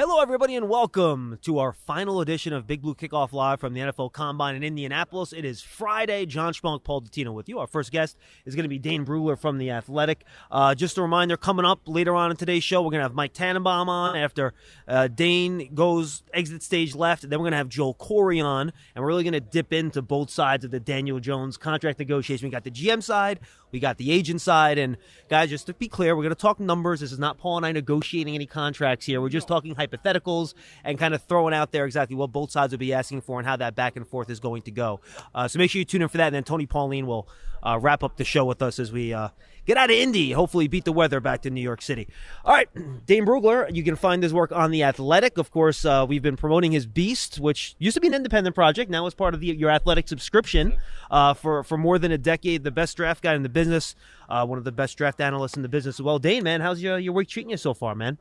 Hello, everybody, and welcome to our final edition of Big Blue Kickoff Live from the NFL Combine in Indianapolis. It is Friday. John Schmeelk, Paul Dottino with you. Our first guest is going to be Dane Brugler from The Athletic. Uh, just a reminder, coming up later on in today's show, we're going to have Mike Tannenbaum on after uh, Dane goes exit stage left. Then we're going to have Joel Corry on, and we're really going to dip into both sides of the Daniel Jones contract negotiation. We got the GM side, we got the agent side, and guys, just to be clear, we're going to talk numbers. This is not Paul and I negotiating any contracts here. We're just talking hypotheticals and kind of throwing out there exactly what both sides would be asking for and how that back and forth is going to go. Uh, so make sure you tune in for that, and then Tony Pauline will uh, wrap up the show with us as we uh, get out of Indy. Hopefully, beat the weather back to New York City. All right, Dane Brugler, you can find his work on the Athletic. Of course, uh, we've been promoting his Beast, which used to be an independent project, now is part of the, your Athletic subscription uh, for for more than a decade. The best draft guy in the business, uh, one of the best draft analysts in the business as well. Dane, man, how's your your week treating you so far, man?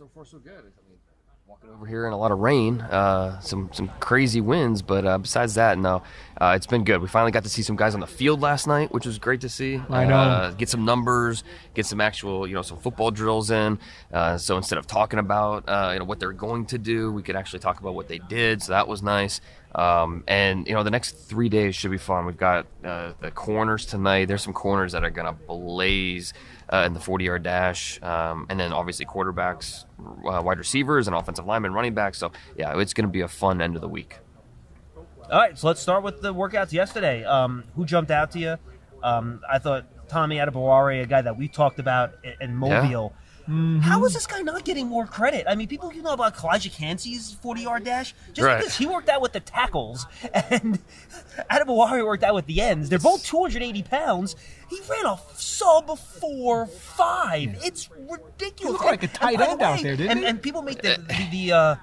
so far so good. I mean, walking over here in a lot of rain, uh, some some crazy winds, but uh, besides that, no, uh, it's been good. We finally got to see some guys on the field last night, which was great to see. I know. Uh, get some numbers, get some actual, you know, some football drills in. Uh, so instead of talking about, uh, you know, what they're going to do, we could actually talk about what they did. So that was nice. Um, and you know, the next three days should be fun. We've got uh, the corners tonight. There's some corners that are gonna blaze uh, in the 40 yard dash, um, and then obviously quarterbacks, uh, wide receivers, and offensive linemen, running backs. So yeah, it's gonna be a fun end of the week. All right, so let's start with the workouts yesterday. Um, who jumped out to you? Um, I thought Tommy Adebawore, a guy that we talked about in, in Mobile. How is this guy not getting more credit? I mean, people you know about Calijah Kancey's 40 yard dash just Right. because he worked out with the tackles and Adebawore worked out with the ends. They're both 280 pounds. He ran a sub four five. It's ridiculous. He looked like a tight end out there, didn't and, he? and people make the the, the uh,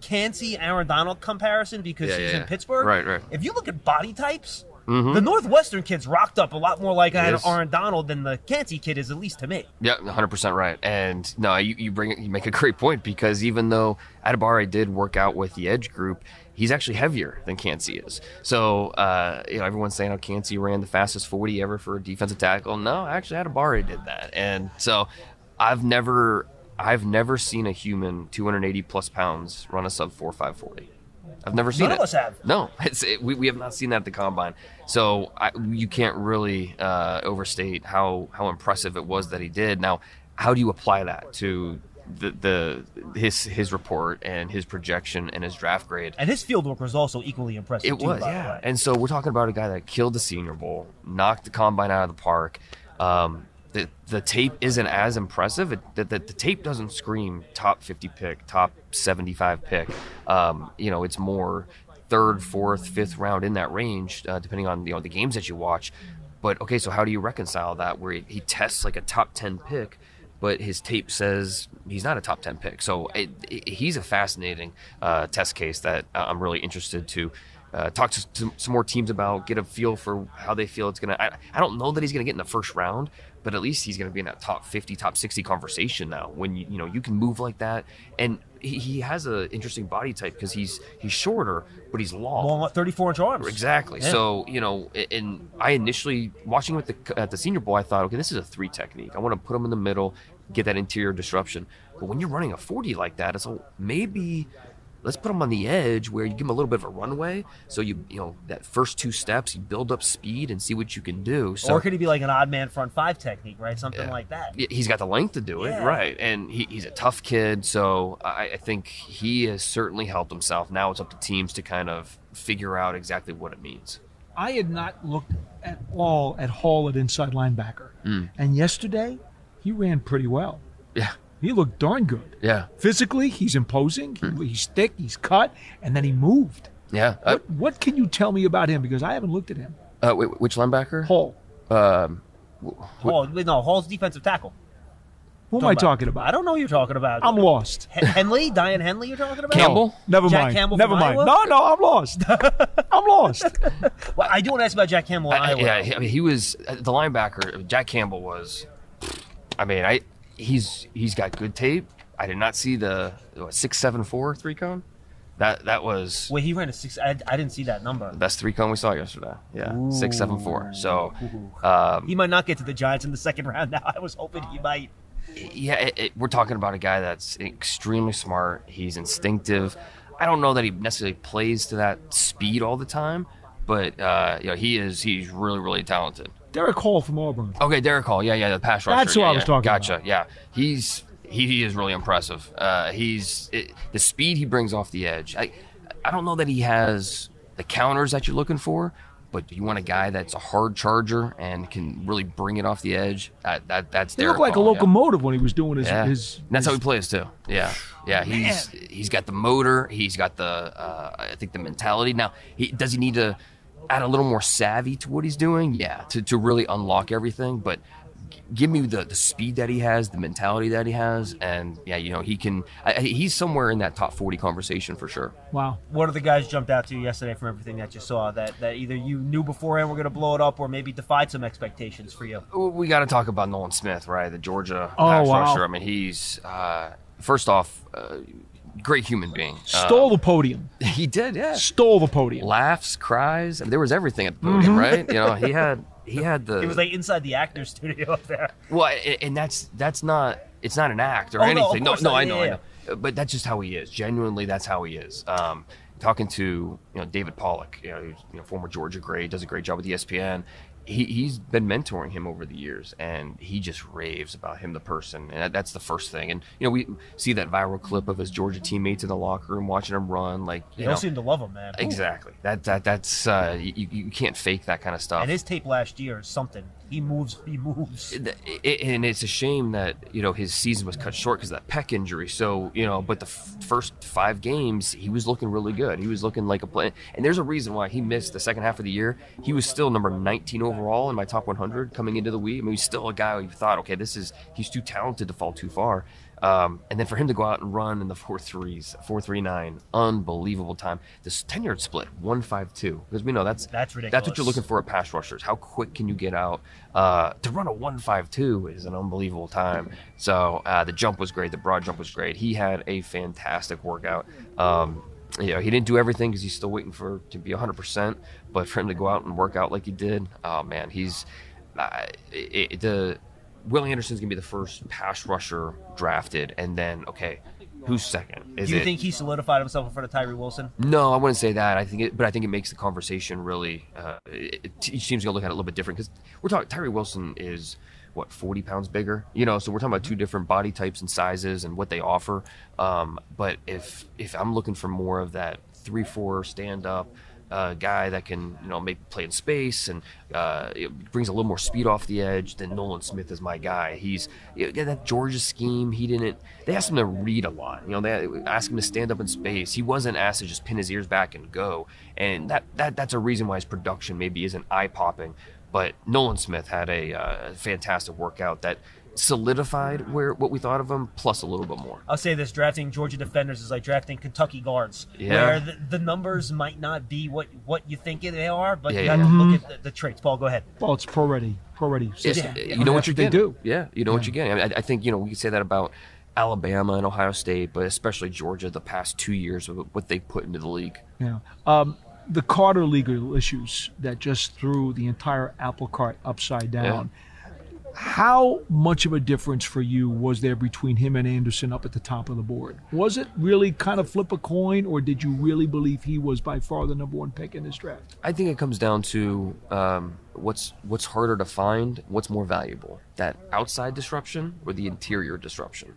Kancey Aaron Donald comparison because Yeah, he's yeah, in yeah. Pittsburgh. Right, right. If you look at body types, the Northwestern kid's rocked up a lot more like Yes. Aaron Donald than the Kancey kid is, at least to me. Yeah, 100% right. And no, you, you bring you make a great point because even though Adibari did work out with the edge group, he's actually heavier than Kancey is. So, uh, you know, everyone's saying, oh, Kancey ran the fastest 40 ever for a defensive tackle. No, actually, Adibari did that. And so I've never. I've never seen a human 280 plus pounds run a sub 4540. I've never seen None it. of us have. No, it's it, we, we have not seen that at the combine. So I, you can't really uh, overstate how how impressive it was that he did. Now, how do you apply that to the, the his his report and his projection and his draft grade? And his field work was also equally impressive. It too, was, yeah. And so we're talking about a guy that killed the Senior Bowl, knocked the combine out of the park. Um, the the tape isn't as impressive. It, the, the, the tape doesn't scream top 50 pick, top 75 pick. Um, you know, it's more third, fourth, fifth round in that range, uh, depending on you know the games that you watch. But okay, so how do you reconcile that where he, tests like a top 10 pick? but his tape says he's not a top 10 pick. So it, it, he's a fascinating uh, test case that I'm really interested to. Uh, talk to, to some more teams about, get a feel for how they feel it's gonna. I, I don't know that he's gonna get in the first round, but at least he's gonna be in that top 50, top 60 conversation now. When you you know you can move like that, and he, he has an interesting body type because he's he's shorter, but he's long. Long, 34 inch arms. Exactly. Yeah. So you know, and I initially watching with the at the Senior Bowl, I thought, okay, this is a three technique. I want to put him in the middle, get that interior disruption. But when you're running a 40 like that, it's a, maybe let's put him on the edge where you give him a little bit of a runway. So you you know that first two steps, you build up speed and see what you can do. So or could he be like an odd man front five technique, right? Something like that. yeah, he's got the length to do it, Yeah. right? And he, he's a tough kid, so I, I think he has certainly helped himself. Now it's up to teams to kind of figure out exactly what it means. I had not looked at all at Hall at inside linebacker. Mm. And yesterday, he ran pretty well. Yeah, He looked darn good. yeah, Physically, he's imposing. He, He's thick. He's cut, and then he moved. yeah. Uh, What, what can you tell me about him? Because I haven't looked at him. uh, wait, which linebacker? Hall. Um, Hall, no, Hall's defensive tackle. Who am I talking about? I don't know who you're talking about. I'm lost. Hen- Henley, Daiyan Henley, you're talking about? Campbell? Never mind. Jack mind. Campbell Never from mind. Iowa? No, no, I'm lost. I'm lost. Well, I do want to ask about Jack Campbell in I- Iowa. yeah, I mean, he was uh, the linebacker. Jack Campbell was. I mean, I he's he's got good tape. I did not see the what, six seven four three cone. That that was Wait, he ran a six. I, I didn't see that number. the best three cone we saw yesterday. Yeah, six seven four. So, um, He might not get to the Giants in the second round. Now, I was hoping he might. yeah, it, it, we're talking about a guy that's extremely smart. He's instinctive. I don't know that he necessarily plays to that speed all the time, but uh, you know, he is. He's really really talented. Derick Hall from Auburn. Okay, Derick Hall. Yeah, yeah, the pass rusher. That's who yeah, I was yeah. talking Gotcha. about. Gotcha. Yeah, he's he, he is really impressive. Uh, he's it, the speed he brings off the edge. I I don't know that he has the counters that you're looking for, but do you want a guy that's a hard charger and can really bring it off the edge. That, that that's He Derick looked like Hall, a yeah. locomotive when he was doing his. Yeah, his And that's how he plays too. Yeah, yeah. He's he's got the motor. He's got the uh, I think the mentality. Now, he does he need to add a little more savvy to what he's doing? Yeah, to, to really unlock everything. But give me the the speed that he has, the mentality that he has, and yeah, you know he can. I, he's somewhere in that top forty conversation for sure. Wow. What are the guys jumped out to you yesterday from everything that you saw that, that either you knew beforehand we're going to blow it up or maybe defied some expectations for you? We got to talk about Nolan Smith, right? The Georgia Oh, pass wow. rusher. I mean, he's uh, first off. Uh, Great human being. Stole the podium. He did, yeah. Stole the podium. laughs, cries. I mean, there was everything at the podium, right? You know, he had he had the It was like inside the actor studio up there. well, and that's that's not it's not an act or Oh, anything. No, course no, not. I Yeah, know, I know, but that's just how he is. Genuinely, that's how he is. Um, talking to you know David Pollack, you know, you know former Georgia great, does a great job with ESPN. He, he's been mentoring him over the years, and he just raves about him, the person, and that, that's the first thing. And you know, we see that viral clip of his Georgia teammates in the locker room watching him run, like you They all seem to love him, man. Exactly. That that that's uh, you, you can't fake that kind of stuff. And his tape last year is something. He moves. He moves. It- it- and it's a shame that you know his season was cut short because of that pec injury. So you know, but the f- first five games he was looking really good. He was looking like a play. And there's a reason why he missed the second half of the year. He was still number 19 overall in my top 100 coming into the week. I mean, he's still a guy who thought, okay, this is he's too talented to fall too far. Um, and then for him to go out and run in the four threes, four three nine, unbelievable time. This ten yard split, one five two, because we know that's That's That's what you're looking for at pass rushers. How quick can you get out? Uh, to run a one five two is an unbelievable time. So uh, the jump was great. The broad jump was great. He had a fantastic workout. Um, you know, he didn't do everything because he's still waiting for to be 100. But for him to go out and work out like he did, oh man, he's uh, it, it- the Will Anderson's gonna be the first pass rusher drafted, and then okay, who's second? Is Do you it, think he solidified himself in front of Tyree Wilson? no, I wouldn't say that. I think, it, but I think it makes the conversation really. Uh, it, each team's gonna look at it a little bit different because we're talking. Tyree Wilson is what forty pounds bigger, you know. So we're talking about two different body types and sizes and what they offer. Um, but if if I'm looking for more of that three four stand up. Uh, guy that can, you know, maybe play in space and uh, brings a little more speed off the edge. Then Nolan Smith is my guy. He's yeah, that Georgia scheme. He didn't. They asked him to read a lot. You know, they asked him to stand up in space. He wasn't asked to just pin his ears back and go. And that that that's a reason why his production maybe isn't eye popping. But Nolan Smith had a uh, fantastic workout that solidified where what we thought of them, plus a little bit more. I'll say this: drafting Georgia defenders is like drafting Kentucky guards, Yeah. where the, the numbers might not be what what you think they are, but Yeah, you yeah, have to yeah. look at the, the traits. Paul, go ahead. Well, it's pro ready. Pro ready. It's- system. You I know what you're getting. they do. Yeah, you know what you're getting. I, mean, I, I think you know we can say that about Alabama and Ohio State, but especially Georgia. The past two years of what they put into the league. Yeah. Um, the Carter legal issues that just threw the entire apple cart upside down. How much of a difference for you was there between him and Anderson up at the top of the board? Was it really kind of flip a coin, or did you really believe he was by far the number one pick in this draft? I think it comes down to um, what's what's harder to find, what's more valuable, that outside disruption or the interior disruption.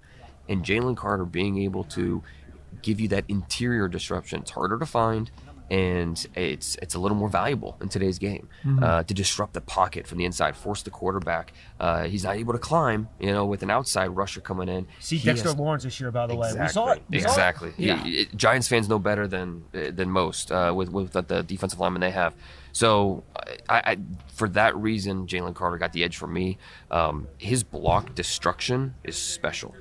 And Jalen Carter being able to give you that interior disruption, it's harder to find, and it's it's a little more valuable in today's game Mhm. uh, to disrupt the pocket from the inside, force the quarterback. Uh, he's not able to climb, you know, with an outside rusher coming in. See He Dexter has- Lawrence this year, by the way. We Exactly. saw it. We saw it. exactly. He- it- Giants fans know better than than most uh, with with the, the defensive lineman they have. So, I, I for that reason, Jalen Carter got the edge for me. Um, his block destruction is special.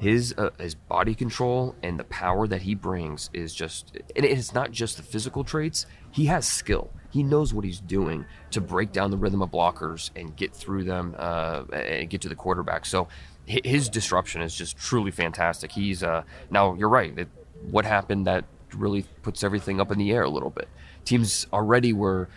His uh, his body control and the power that he brings is just. And it's not just the physical traits. He has skill. He knows what he's doing to break down the rhythm of blockers and get through them uh, and get to the quarterback. So his disruption is just truly fantastic. He's uh, now you're right. It, what happened that really puts everything up in the air a little bit. Teams already were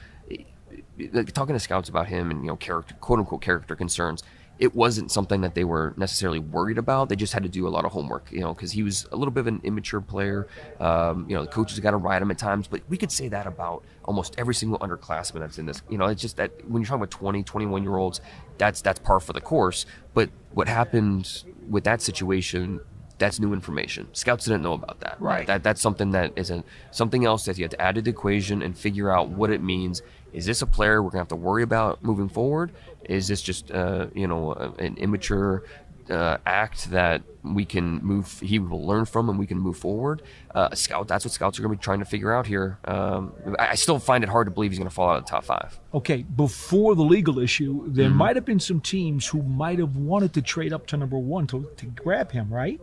talking to scouts about him and you know character quote unquote character concerns. It wasn't something that they were necessarily worried about. They just had to do a lot of homework, you know, because he was a little bit of an immature player. Um, you know, the coaches got to ride him at times, but we could say that about almost every single underclassman that's in this. You know, it's just that when you're talking about 20, 21 year olds, that's that's par for the course. But what happened with that situation that's new information. Scouts didn't know about that. Right. That that's something that isn't something else that you have to add to the equation and figure out what it means. Is this a player we're gonna have to worry about moving forward? Is this just uh, you know an immature uh, act that we can move? He will learn from and we can move forward. Uh, a scout. That's what scouts are gonna be trying to figure out here. Um, I, I still find it hard to believe he's gonna fall out of the top five. Okay, before the legal issue, there Mhm. might have been some teams who might have wanted to trade up to number one to, to grab him, right?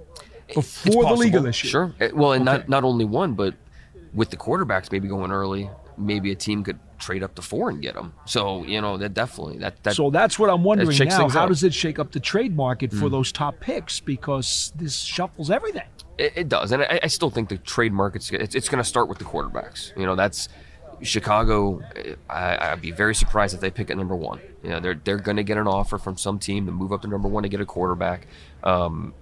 Before the legal issue. Sure. Uh, Well, and Okay. not not only one, but with the quarterbacks maybe going early, maybe a team could trade up to four and get them. So you know that definitely that that. so that's what I'm wondering now. How up. does it shake up the trade market for Mm. those top picks? Because this shuffles everything. It, it does, and I, I still think the trade market's it's, it's going to start with the quarterbacks. You know, that's Chicago. I, I'd be very surprised if they pick at number one. You know, they're they're going to get an offer from some team to move up to number one to get a quarterback. Um,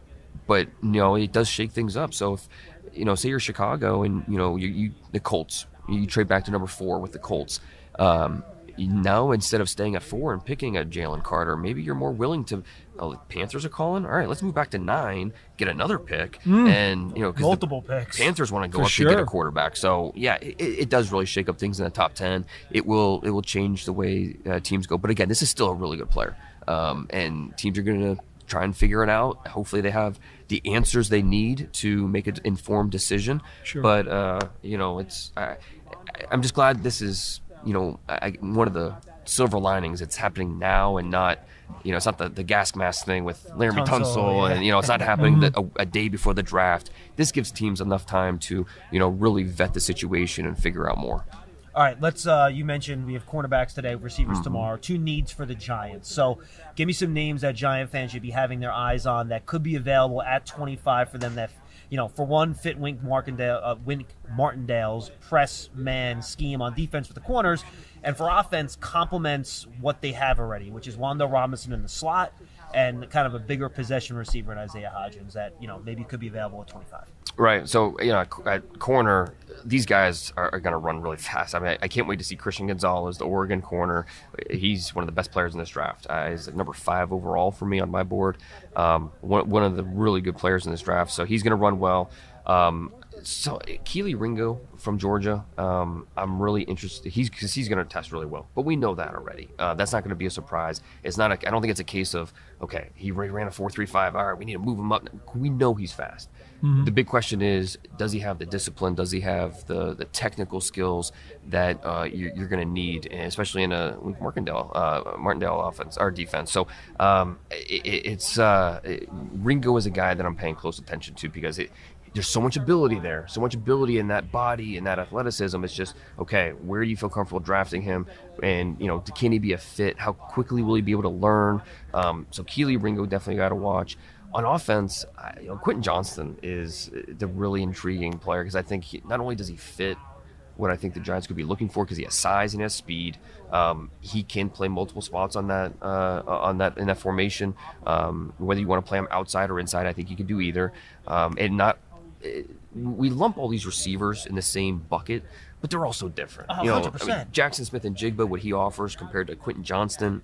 but you know, it does shake things up. So if you know, say you're Chicago and you know you, you the Colts, you trade back to number four with the Colts. Um, now instead of staying at four and picking a Jalen Carter, maybe you're more willing to. Oh, Panthers are calling. All right, let's move back to nine, get another pick, Mm. and you know Multiple picks. Panthers want to go For up to get a quarterback. So yeah, it, it does really shake up things in the top ten. It will it will change the way uh, teams go. But again, this is still a really good player, um, and teams are going to try and figure it out. Hopefully, they have the answers they need to make an informed decision. Sure. But uh, you know, it's I, I'm just glad this is you know I, one of the silver linings. It's happening now and not. You know, it's not the, the gas mask thing with Laremy Tunsil, Tunsil, yeah. and you know, it's not happening the, a, a day before the draft. This gives teams enough time to, you know, really vet the situation and figure out more. All right, let's. Uh, you mentioned we have cornerbacks today, receivers Mhm. tomorrow. Two needs for the Giants. So, give me some names that Giant fans should be having their eyes on that could be available at 25 for them. That you know, for one, fit Wink Martindale, uh, Wink Martindale's press man scheme on defense with the corners, and for offense complements what they have already, which is Wan'Dale Robinson in the slot and kind of a bigger possession receiver in Isaiah Hodgins that you know maybe could be available at 25. Right. So, you know, at corner, these guys are, are going to run really fast. I mean, I, I can't wait to see Christian Gonzalez, the Oregon corner. He's one of the best players in this draft. Uh, he's number five overall for me on my board. Um, one, one of the really good players in this draft. So he's going to run well. Um, so Kelee Ringo from Georgia, um, I'm really interested. He's because he's going to test really well, but we know that already. Uh, that's not going to be a surprise. It's not. A, I don't think it's a case of okay, he ran a four three five. All right, we need to move him up. We know he's fast. Mm-hmm. The big question is, does he have the discipline? Does he have the the technical skills that uh, you're, you're going to need, especially in a Martindale uh, Martindale offense or defense? So um, it, it's uh, Ringo is a guy that I'm paying close attention to because it, there's so much ability there, so much ability in that body and that athleticism. It's just okay. Where do you feel comfortable drafting him? And you know, can he be a fit? How quickly will he be able to learn? Um, so Kelee Ringo definitely got to watch. On offense, I, you know, Quentin Johnston is the really intriguing player because I think he, not only does he fit what I think the Giants could be looking for because he has size and he has speed. Um, he can play multiple spots on that uh, on that in that formation. Um, whether you want to play him outside or inside, I think he can do either. Um, and not we lump all these receivers in the same bucket, but they're also different. Oh, you know, I mean, Jaxon Smith-Njigba, what he offers compared to Quentin Johnston,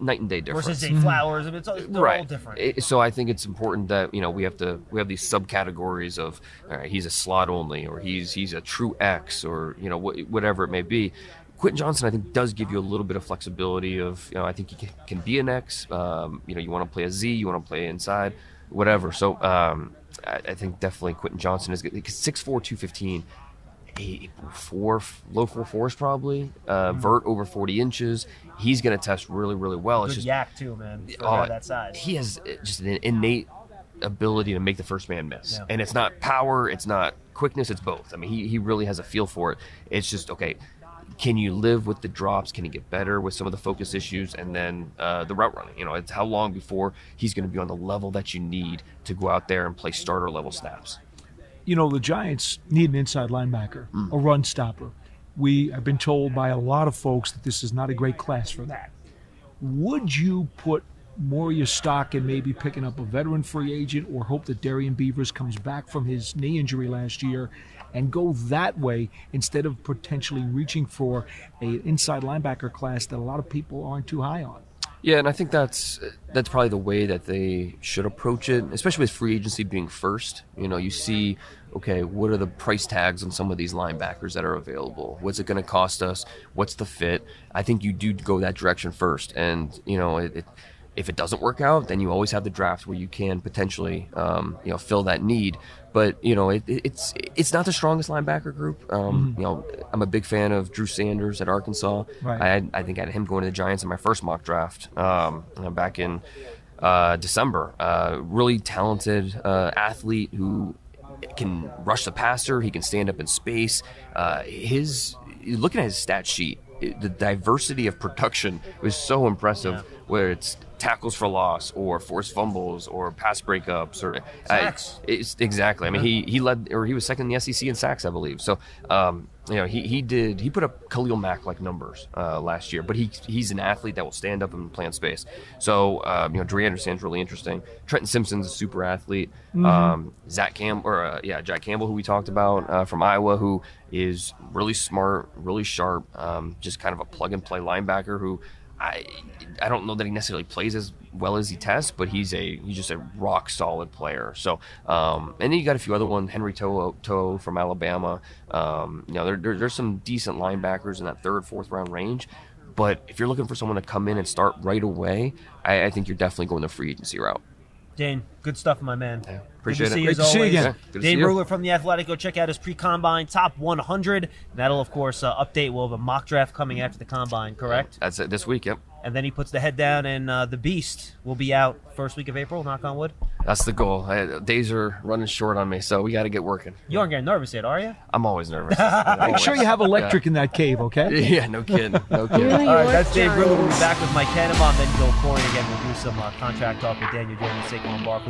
night and day difference. Versus Zay Flowers, I mean, it's right. all different. Eh, so I think it's important that you know we have to we have these subcategories of he's a slot only, or he's he's a true X, or you know wh- whatever it may be. Quentin Johnston, I think, does give you a little bit of flexibility. Of you know, I think he can, can be an X. Um, you know, you want to play a Z, you want to play inside, whatever. So um, I, I, think definitely Quentin Johnston is good. 6'4", 215, eight, four, low four fours probably. Uh, mm-hmm. Vert over 40 inches. He's going to test really, really well. Good it's just YAC too, man. For uh, that size. He has just an innate ability to make the first man miss, yeah. and it's not power, it's not quickness, it's both. I mean, he he really has a feel for it. It's just okay can you live with the drops? Can he get better with some of the focus issues? And then uh, the route running. You know, it's how long before he's going to be on the level that you need to go out there and play starter level snaps. You know, the Giants need an inside linebacker, mm. a run stopper. We have been told by a lot of folks that this is not a great class for that. Would you put more of your stock in maybe picking up a veteran free agent or hope that Darrian Beavers comes back from his knee injury last year and go that way instead of potentially reaching for an inside linebacker class that a lot of people aren't too high on. Yeah, and I think that's that's probably the way that they should approach it, especially with free agency being first. You know, you see, okay, what are the price tags on some of these linebackers that are available? What's it going to cost us? What's the fit? I think you do go that direction first, and you know, it, it if it doesn't work out, then you always have the draft where you can potentially, um, you know, fill that need. But you know, it, it's it's not the strongest linebacker group. Um, mm-hmm. You know, I'm a big fan of Drew Sanders at Arkansas. Right. I, I think I had him going to the Giants in my first mock draft um, back in uh, December. Uh, really talented uh, athlete who can rush the passer. He can stand up in space. Uh, his looking at his stat sheet, the diversity of production was so impressive. Yeah. Where it's tackles for loss or forced fumbles or pass breakups or sacks. I, it's, exactly. I mean, he he led or he was second in the SEC in sacks, I believe. So, um, you know, he, he did he put up Khalil Mack like numbers uh, last year, but he he's an athlete that will stand up and play in space. So, um, you know, Dre Anderson's really interesting. Trenton Simpson's a super athlete. Mm-hmm. Um, Zach Campbell or uh, yeah, Jack Campbell, who we talked about uh, from Iowa, who is really smart, really sharp, um, just kind of a plug and play linebacker who I I don't know that he necessarily plays as well as he tests, but he's a he's just a rock solid player. So um, and then you got a few other ones, Henry To'oTo'o, from Alabama. Um, you know, there, there, there's some decent linebackers in that third, fourth round range. But if you're looking for someone to come in and start right away, I, I think you're definitely going the free agency route. Dane, good stuff, my man. Yeah, appreciate good to it. See you as always. See you again. Yeah, Dane Brugler from the Athletic. Go check out his pre-combine top 100. And that'll, of course, uh, update. We'll have a mock draft coming after the combine. Correct? That's it this week. Yep and then he puts the head down, and uh, the Beast will be out first week of April. Knock on wood. That's the goal. I, days are running short on me, so we got to get working. You aren't getting nervous yet, are you? I'm always nervous. Make sure you have electric yeah. in that cave, okay? Yeah, no kidding. No kidding. All right, that's Dave Brugler. We'll be back with Mike Tannenbaum, then Bill Corry again. We'll do some uh, contract talk with Daniel Jones and Saquon Barkley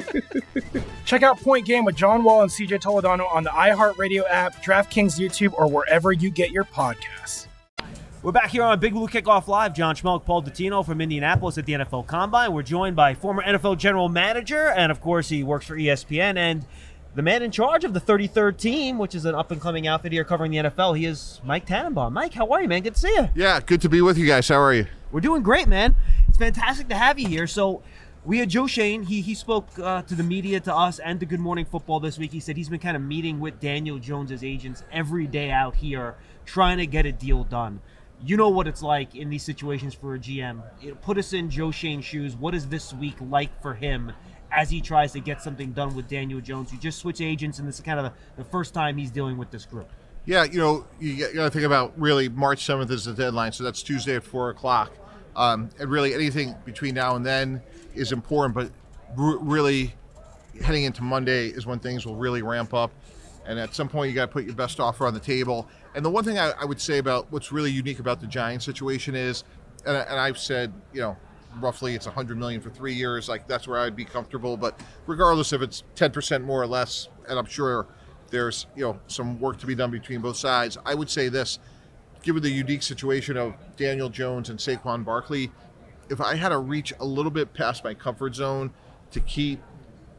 Check out Point Game with John Wall and CJ Toledano on the iHeartRadio app, DraftKings YouTube, or wherever you get your podcasts. We're back here on Big Blue Kickoff Live. John Schmeelk, Paul Dottino from Indianapolis at the NFL Combine. We're joined by former NFL general manager, and of course, he works for ESPN, and the man in charge of the 33rd team, which is an up and coming outfit here covering the NFL. He is Mike Tannenbaum. Mike, how are you, man? Good to see you. Yeah, good to be with you guys. How are you? We're doing great, man. It's fantastic to have you here. So, we had Joe Schoen. He he spoke uh, to the media, to us, and to Good Morning Football this week. He said he's been kind of meeting with Daniel Jones's agents every day out here, trying to get a deal done. You know what it's like in these situations for a GM. You know, put us in Joe Schoen's shoes. What is this week like for him as he tries to get something done with Daniel Jones, who just switched agents, and this is kind of the, the first time he's dealing with this group? Yeah, you know, you got to think about really March 7th is the deadline, so that's Tuesday at 4 o'clock. Um, and really, anything between now and then is important, but really heading into Monday is when things will really ramp up. And at some point, you got to put your best offer on the table. And the one thing I, I would say about what's really unique about the Giants situation is, and, I- and I've said, you know, roughly it's 100 million for three years. Like that's where I'd be comfortable. But regardless if it's 10% more or less, and I'm sure there's you know some work to be done between both sides. I would say this, given the unique situation of Daniel Jones and Saquon Barkley, if I had to reach a little bit past my comfort zone to keep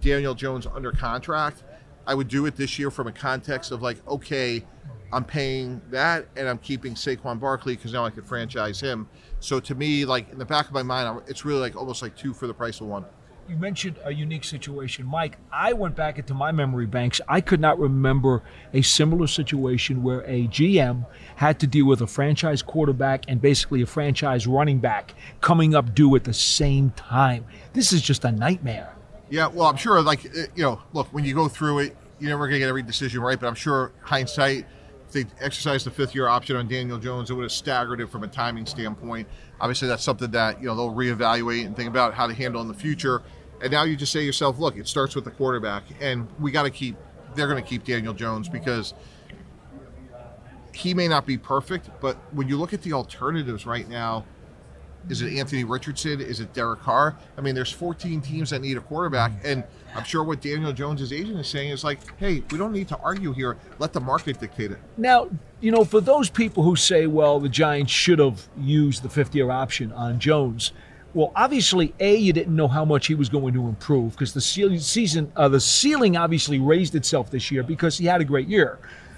Daniel Jones under contract, I would do it this year from a context of like, okay, I'm paying that and I'm keeping Saquon Barkley because now I could franchise him. So to me, like in the back of my mind, it's really like almost like two for the price of one. You mentioned a unique situation, Mike. I went back into my memory banks. I could not remember a similar situation where a GM had to deal with a franchise quarterback and basically a franchise running back coming up due at the same time. This is just a nightmare. Yeah, well, I'm sure, like, uh, you know, look, when you go through it, you're never going to get every decision right, but I'm sure hindsight, if they exercised the fifth year option on Daniel Jones, it would have staggered it from a timing standpoint. Obviously, that's something that, you know, they'll reevaluate and think about how to handle in the future. And now you just say to yourself, look, it starts with the quarterback, and we got to keep, they're going to keep Daniel Jones because he may not be perfect, but when you look at the alternatives right now, is it Anthony Richardson? Is it Derek Carr? I mean, there's 14 teams that need a quarterback, and I'm sure what Daniel Jones' agent is saying is like, hey, we don't need to argue here. Let the market dictate it. Now, you know, for those people who say, well, the Giants should have used the fifth year option on Jones, well, obviously, A, you didn't know how much he was going to improve because the season, uh, the ceiling obviously raised itself this year because he had a great year.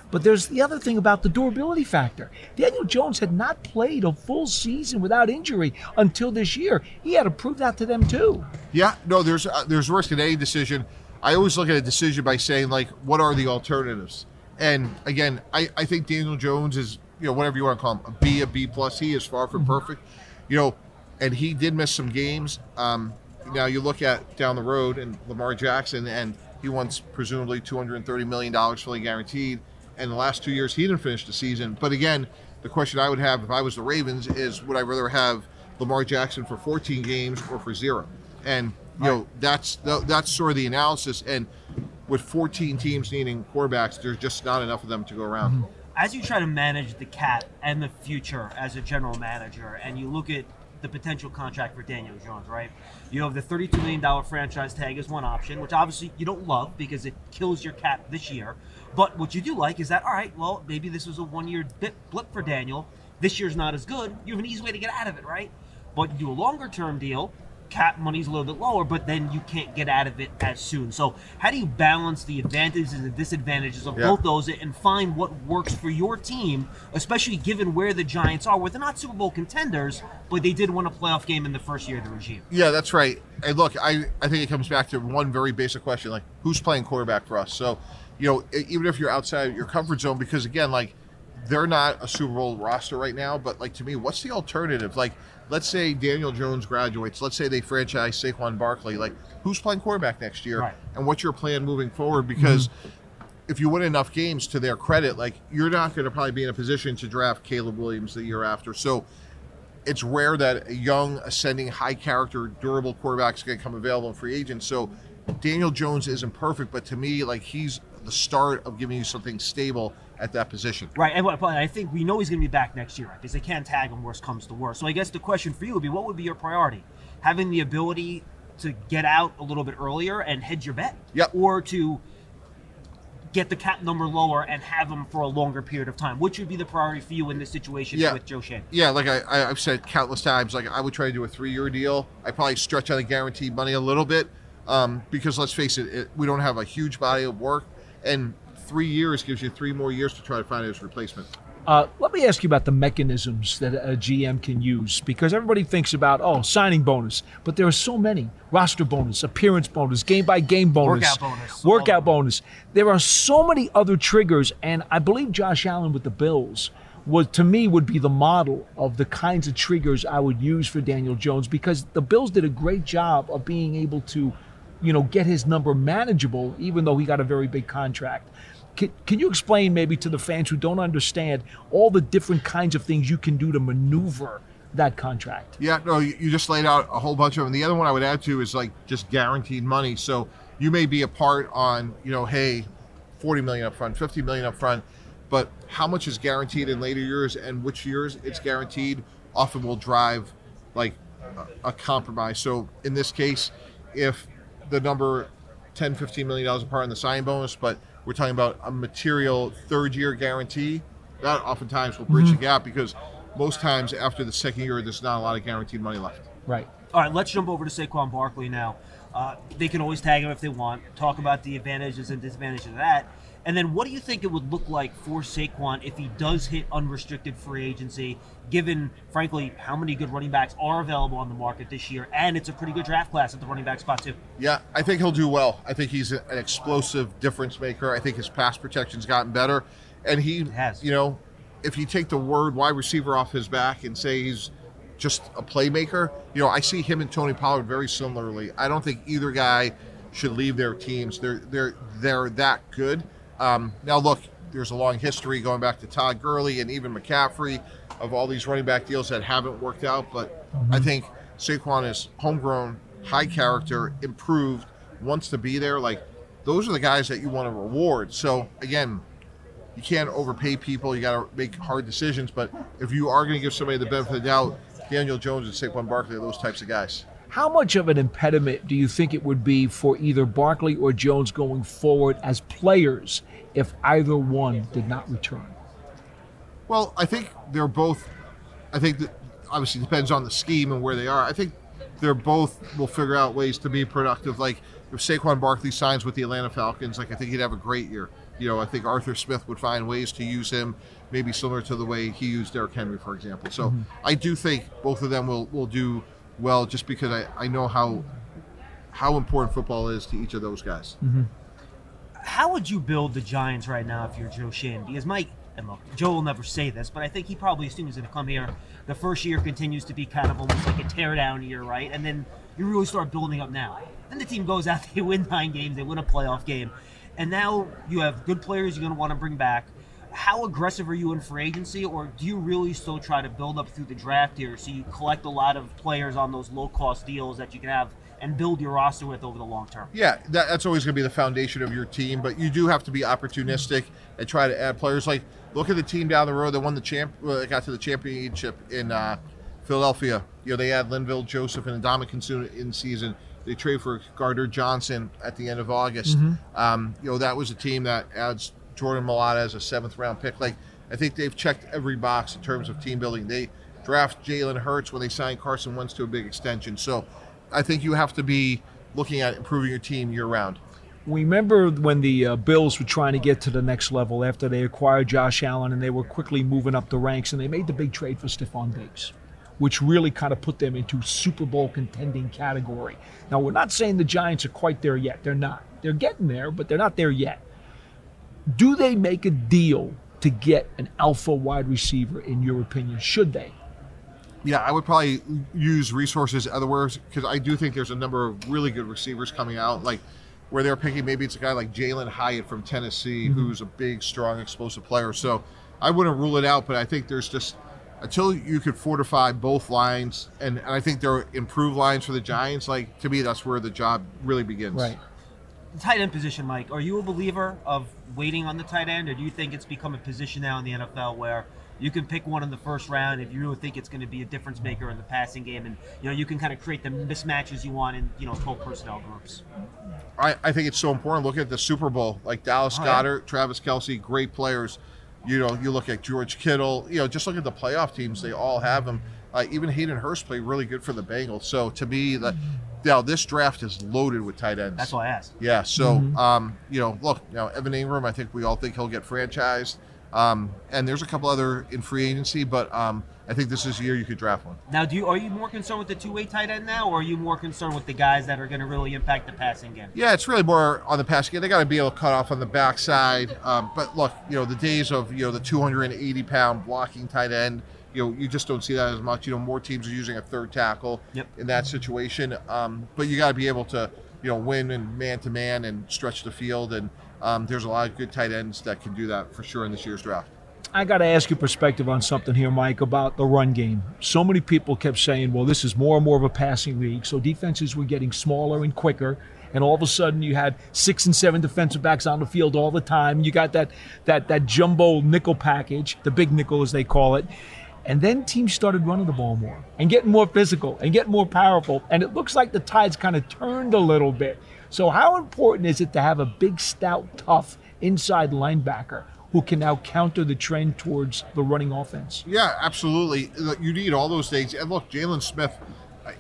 But there's the other thing about the durability factor. Daniel Jones had not played a full season without injury until this year. He had to prove that to them too. Yeah, no, there's uh, there's risk in any decision. I always look at a decision by saying like, what are the alternatives? And again, I, I think Daniel Jones is you know whatever you want to call him a B, a B plus. He is far from perfect, you know, and he did miss some games. Um, now you look at down the road and Lamar Jackson, and he wants presumably two hundred and thirty million dollars fully guaranteed. And the last two years he didn't finish the season. But again, the question I would have if I was the Ravens is, would I rather have Lamar Jackson for 14 games or for zero? And you know that's that's sort of the analysis. And with 14 teams needing quarterbacks, there's just not enough of them to go around. as you try to manage the cap and the future as a general manager, and you look at the potential contract for Daniel Jones, right? You have the $32 million franchise tag as one option, which obviously you don't love because it kills your cap this year. But what you do like is that, all right, well, maybe this was a one year blip for Daniel. This year's not as good. You have an easy way to get out of it, right? But you do a longer term deal, cap money's a little bit lower, but then you can't get out of it as soon. So, how do you balance the advantages and the disadvantages of Yeah. both those and find what works for your team, especially given where the Giants are, where they're not Super Bowl contenders, but they did win a playoff game in the first year of the regime? Yeah, that's right. And look, I, I think it comes back to one very basic question like, who's playing quarterback for us? So, you know, even if you're outside your comfort zone, because again, like, they're not a Super Bowl roster right now, but like to me, what's the alternative? Like, let's say Daniel Jones graduates. Let's say they franchise Saquon Barkley. Like, who's playing quarterback next year? Right. And what's your plan moving forward? Because if you win enough games to their credit, like you're not going to probably be in a position to draft Caleb Williams the year after. So it's rare that a young, ascending, high character, durable quarterback is going to come available in free agent. So Daniel Jones isn't perfect, but to me, like he's the start of giving you something stable at that position. Right, and but I think we know he's going to be back next year right? because they can't tag him. Worst comes to worst. So I guess the question for you would be, what would be your priority? Having the ability to get out a little bit earlier and hedge your bet, yep. or to get the cap number lower and have him for a longer period of time? Which would be the priority for you in this situation Yeah. with Joe Schoen? Yeah, like I, I, I've said countless times, like I would try to do a three-year deal. I probably stretch out the guaranteed money a little bit um, because let's face it, it, we don't have a huge body of work, and three years gives you three more years to try to find his replacement. Uh, let me ask you about the mechanisms that a GM can use because everybody thinks about oh signing bonus, but there are so many roster bonus, appearance bonus, game by game bonus, Workout bonus. workout bonus. There are so many other triggers, and I believe Josh Allen with the Bills was to me would be the model of the kinds of triggers I would use for Daniel Jones because the Bills did a great job of being able to, you know, get his number manageable even though he got a very big contract. Can, can you explain maybe to the fans who don't understand all the different kinds of things you can do to maneuver that contract? Yeah, no, you, just laid out a whole bunch of them. The other one I would add to is like just guaranteed money. So you may be a part on, you know, hey, 40 million up front, 50 million up front, but how much is guaranteed in later years and which years it's guaranteed often will drive like a, a compromise. So in this case, if the number 10, 15 million dollars apart on the sign bonus, but we're talking about a material third year guarantee, that oftentimes will bridge Mhm. the gap because most times after the second year, there's not a lot of guaranteed money left. Right. All right, let's jump over to Saquon Barkley now. Uh, they can always tag him if they want. Talk about the advantages and disadvantages of that. And then, what do you think it would look like for Saquon if he does hit unrestricted free agency? Given, frankly, how many good running backs are available on the market this year, and it's a pretty good draft class at the running back spot too. Yeah, I think he'll do well. I think he's an explosive difference maker. I think his pass protection's gotten better, and he has. You know, if you take the word wide receiver off his back and say he's just a playmaker, you know, I see him and Tony Pollard very similarly. I don't think either guy should leave their teams. They're they're they're that good. Um, now look, there's a long history going back to Todd Gurley and even McCaffrey of all these running back deals that haven't worked out. But I think Saquon is homegrown, high character, improved, wants to be there. Like those are the guys that you want to reward. So again, you can't overpay people. You got to make hard decisions. But if you are going to give somebody the benefit of the doubt, Daniel Jones and Saquon Barkley are those types of guys. How much of an impediment do you think it would be for either Barkley or Jones going forward as players if either one did not return? Well, I think they're both. I think that obviously depends on the scheme and where they are. I think they're both will figure out ways to be productive. Like if Saquon Barkley signs with the Atlanta Falcons, like I think he'd have a great year. You know, I think Arthur Smith would find ways to use him, maybe similar to the way he used Derrick Henry, for example. So Mhm. I do think both of them will will do well, just because I, I know how how important football is to each of those guys. Mm-hmm. How would you build the Giants right now if you're Joe Schoen? Because Mike, and look, Joe will never say this, but I think he probably assumes he's going to come here. The first year continues to be kind of almost like a teardown year, right? And then you really start building up now. Then the team goes out, they win nine games, they win a playoff game, and now you have good players you're going to want to bring back. How aggressive are you in free agency, or do you really still try to build up through the draft here so you collect a lot of players on those low cost deals that you can have and build your roster with over the long term? Yeah, that, that's always going to be the foundation of your team, but you do have to be opportunistic and try to add players. Like, look at the team down the road that won the champ, well, got to the championship in uh, Philadelphia. You know, they had Linval Joseph and Ndamukong Suh in season. They trade for Gardner Johnson at the end of August. Mhm. Um, you know, that was a team that adds Jordan Mailata as a seventh round pick. Like, I think they've checked every box in terms of team building. They draft Jalen Hurts when they sign Carson Wentz to a big extension. So, I think you have to be looking at improving your team year round. We remember when the uh, Bills were trying to get to the next level after they acquired Josh Allen and they were quickly moving up the ranks and they made the big trade for Stefon Diggs, which really kind of put them into Super Bowl contending category. Now, we're not saying the Giants are quite there yet. They're not. They're getting there, but they're not there yet. Do they make a deal to get an alpha wide receiver, in your opinion? Should they? Yeah, I would probably use resources otherwise because I do think there's a number of really good receivers coming out. Like where they're picking maybe it's a guy like Jalin Hyatt from Tennessee, Mhm. who's a big, strong, explosive player. So I wouldn't rule it out, but I think there's just until you could fortify both lines, and, and I think there are improved lines for the Giants. Like to me, that's where the job really begins. Right. The tight end position, Mike. Are you a believer of waiting on the tight end, or do you think it's become a position now in the NFL where you can pick one in the first round if you really think it's going to be a difference maker in the passing game, and you know you can kind of create the mismatches you want in you know 12 personnel groups. I, I think it's so important. Look at the Super Bowl, like Dallas Oh, yeah. Goedert, Travis Kelce, great players. You know, you look at George Kittle. You know, just look at the playoff teams; they all have them. Uh, even Hayden Hurst played really good for the Bengals. So to me, the now this draft is loaded with tight ends. That's why I asked. Yeah. So Mhm. um, you know, look, you know, Evan Engram. I think we all think he'll get franchised. Um, and there's a couple other in free agency, but um, I think this is the year you could draft one. Now, do you are you more concerned with the two-way tight end now, or are you more concerned with the guys that are going to really impact the passing game? Yeah, it's really more on the passing game. They got to be able to cut off on the backside. Um, but look, you know, the days of you know the 280 pound blocking tight end, you know, you just don't see that as much. You know, more teams are using a third tackle in that situation. Um, but you got to be able to you know win and man to man and stretch the field. And um, there's a lot of good tight ends that can do that for sure in this year's draft. I got to ask your perspective on something here, Mike, about the run game. So many people kept saying, well, this is more and more of a passing league. So defenses were getting smaller and quicker. And all of a sudden, you had six and seven defensive backs on the field all the time. You got that that that jumbo nickel package, the big nickel as they call it. And then teams started running the ball more and getting more physical and getting more powerful. And it looks like the tides kind of turned a little bit. So, how important is it to have a big, stout, tough inside linebacker who can now counter the trend towards the running offense? Yeah, absolutely. You need all those things. And look, Jaylon Smith,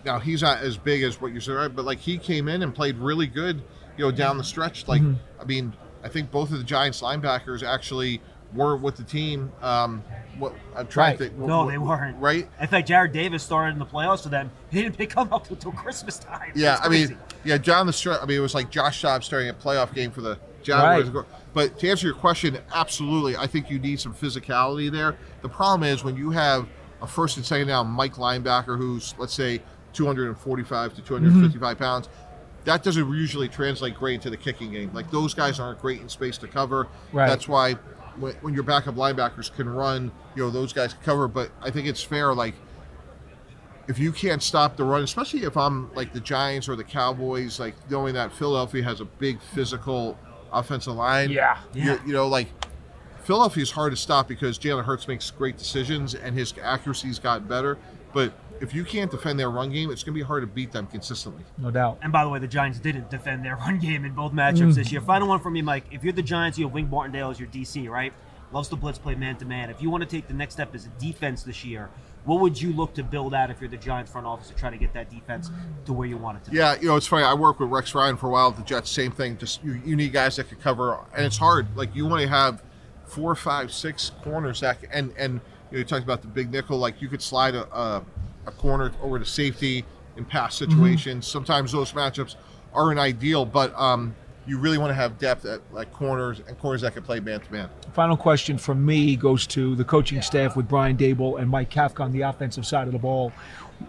now he's not as big as what you said, right? But like he came in and played really good, you know, down the stretch. Like, Mhm. I mean, I think both of the Giants linebackers actually were with the team. Um, what I'm trying to think. No, what- they weren't. Right? In fact, Jarrad Davis started in the playoffs for them. He didn't pick him up until Christmas time. Yeah, I mean, yeah, John the. I mean, it was like Josh Dobbs starting a playoff game for the Jaguars. Right. But to answer your question, absolutely, I think you need some physicality there. The problem is when you have a first and second down Mike linebacker who's let's say 245 to 255 pounds. That doesn't usually translate great into the kicking game. Like those guys aren't great in space to cover. Right. That's why when, when your backup linebackers can run, you know those guys cover. But I think it's fair. Like if you can't stop the run, especially if I'm like the Giants or the Cowboys, like knowing that Philadelphia has a big physical offensive line. Yeah. You, you know, like Philadelphia is hard to stop because Jalen Hurts makes great decisions and his accuracy's gotten better. But if you can't defend their run game, it's going to be hard to beat them consistently. No doubt. And by the way, the Giants didn't defend their run game in both matchups Mm. this year. Final one for me, Mike. If you're the Giants, you have Wink Martindale as your DC, right? Loves to blitz play man to man. If you want to take the next step as a defense this year, what would you look to build out if you're the Giants front office to try to get that defense to where you want it to? be? Yeah, you know, it's funny. I worked with Rex Ryan for a while at the Jets. Same thing. Just you, you need guys that could cover, and it's hard. Like you want to have four, five, six corners that, c- and and you, know, you talked about the big nickel. Like you could slide a, a, a corner over to safety in pass situations. Sometimes those matchups aren't ideal, but um, you really want to have depth at like corners and corners that can play man to man. Final question from me goes to the coaching staff with Brian Daboll and Mike Kafka on the offensive side of the ball.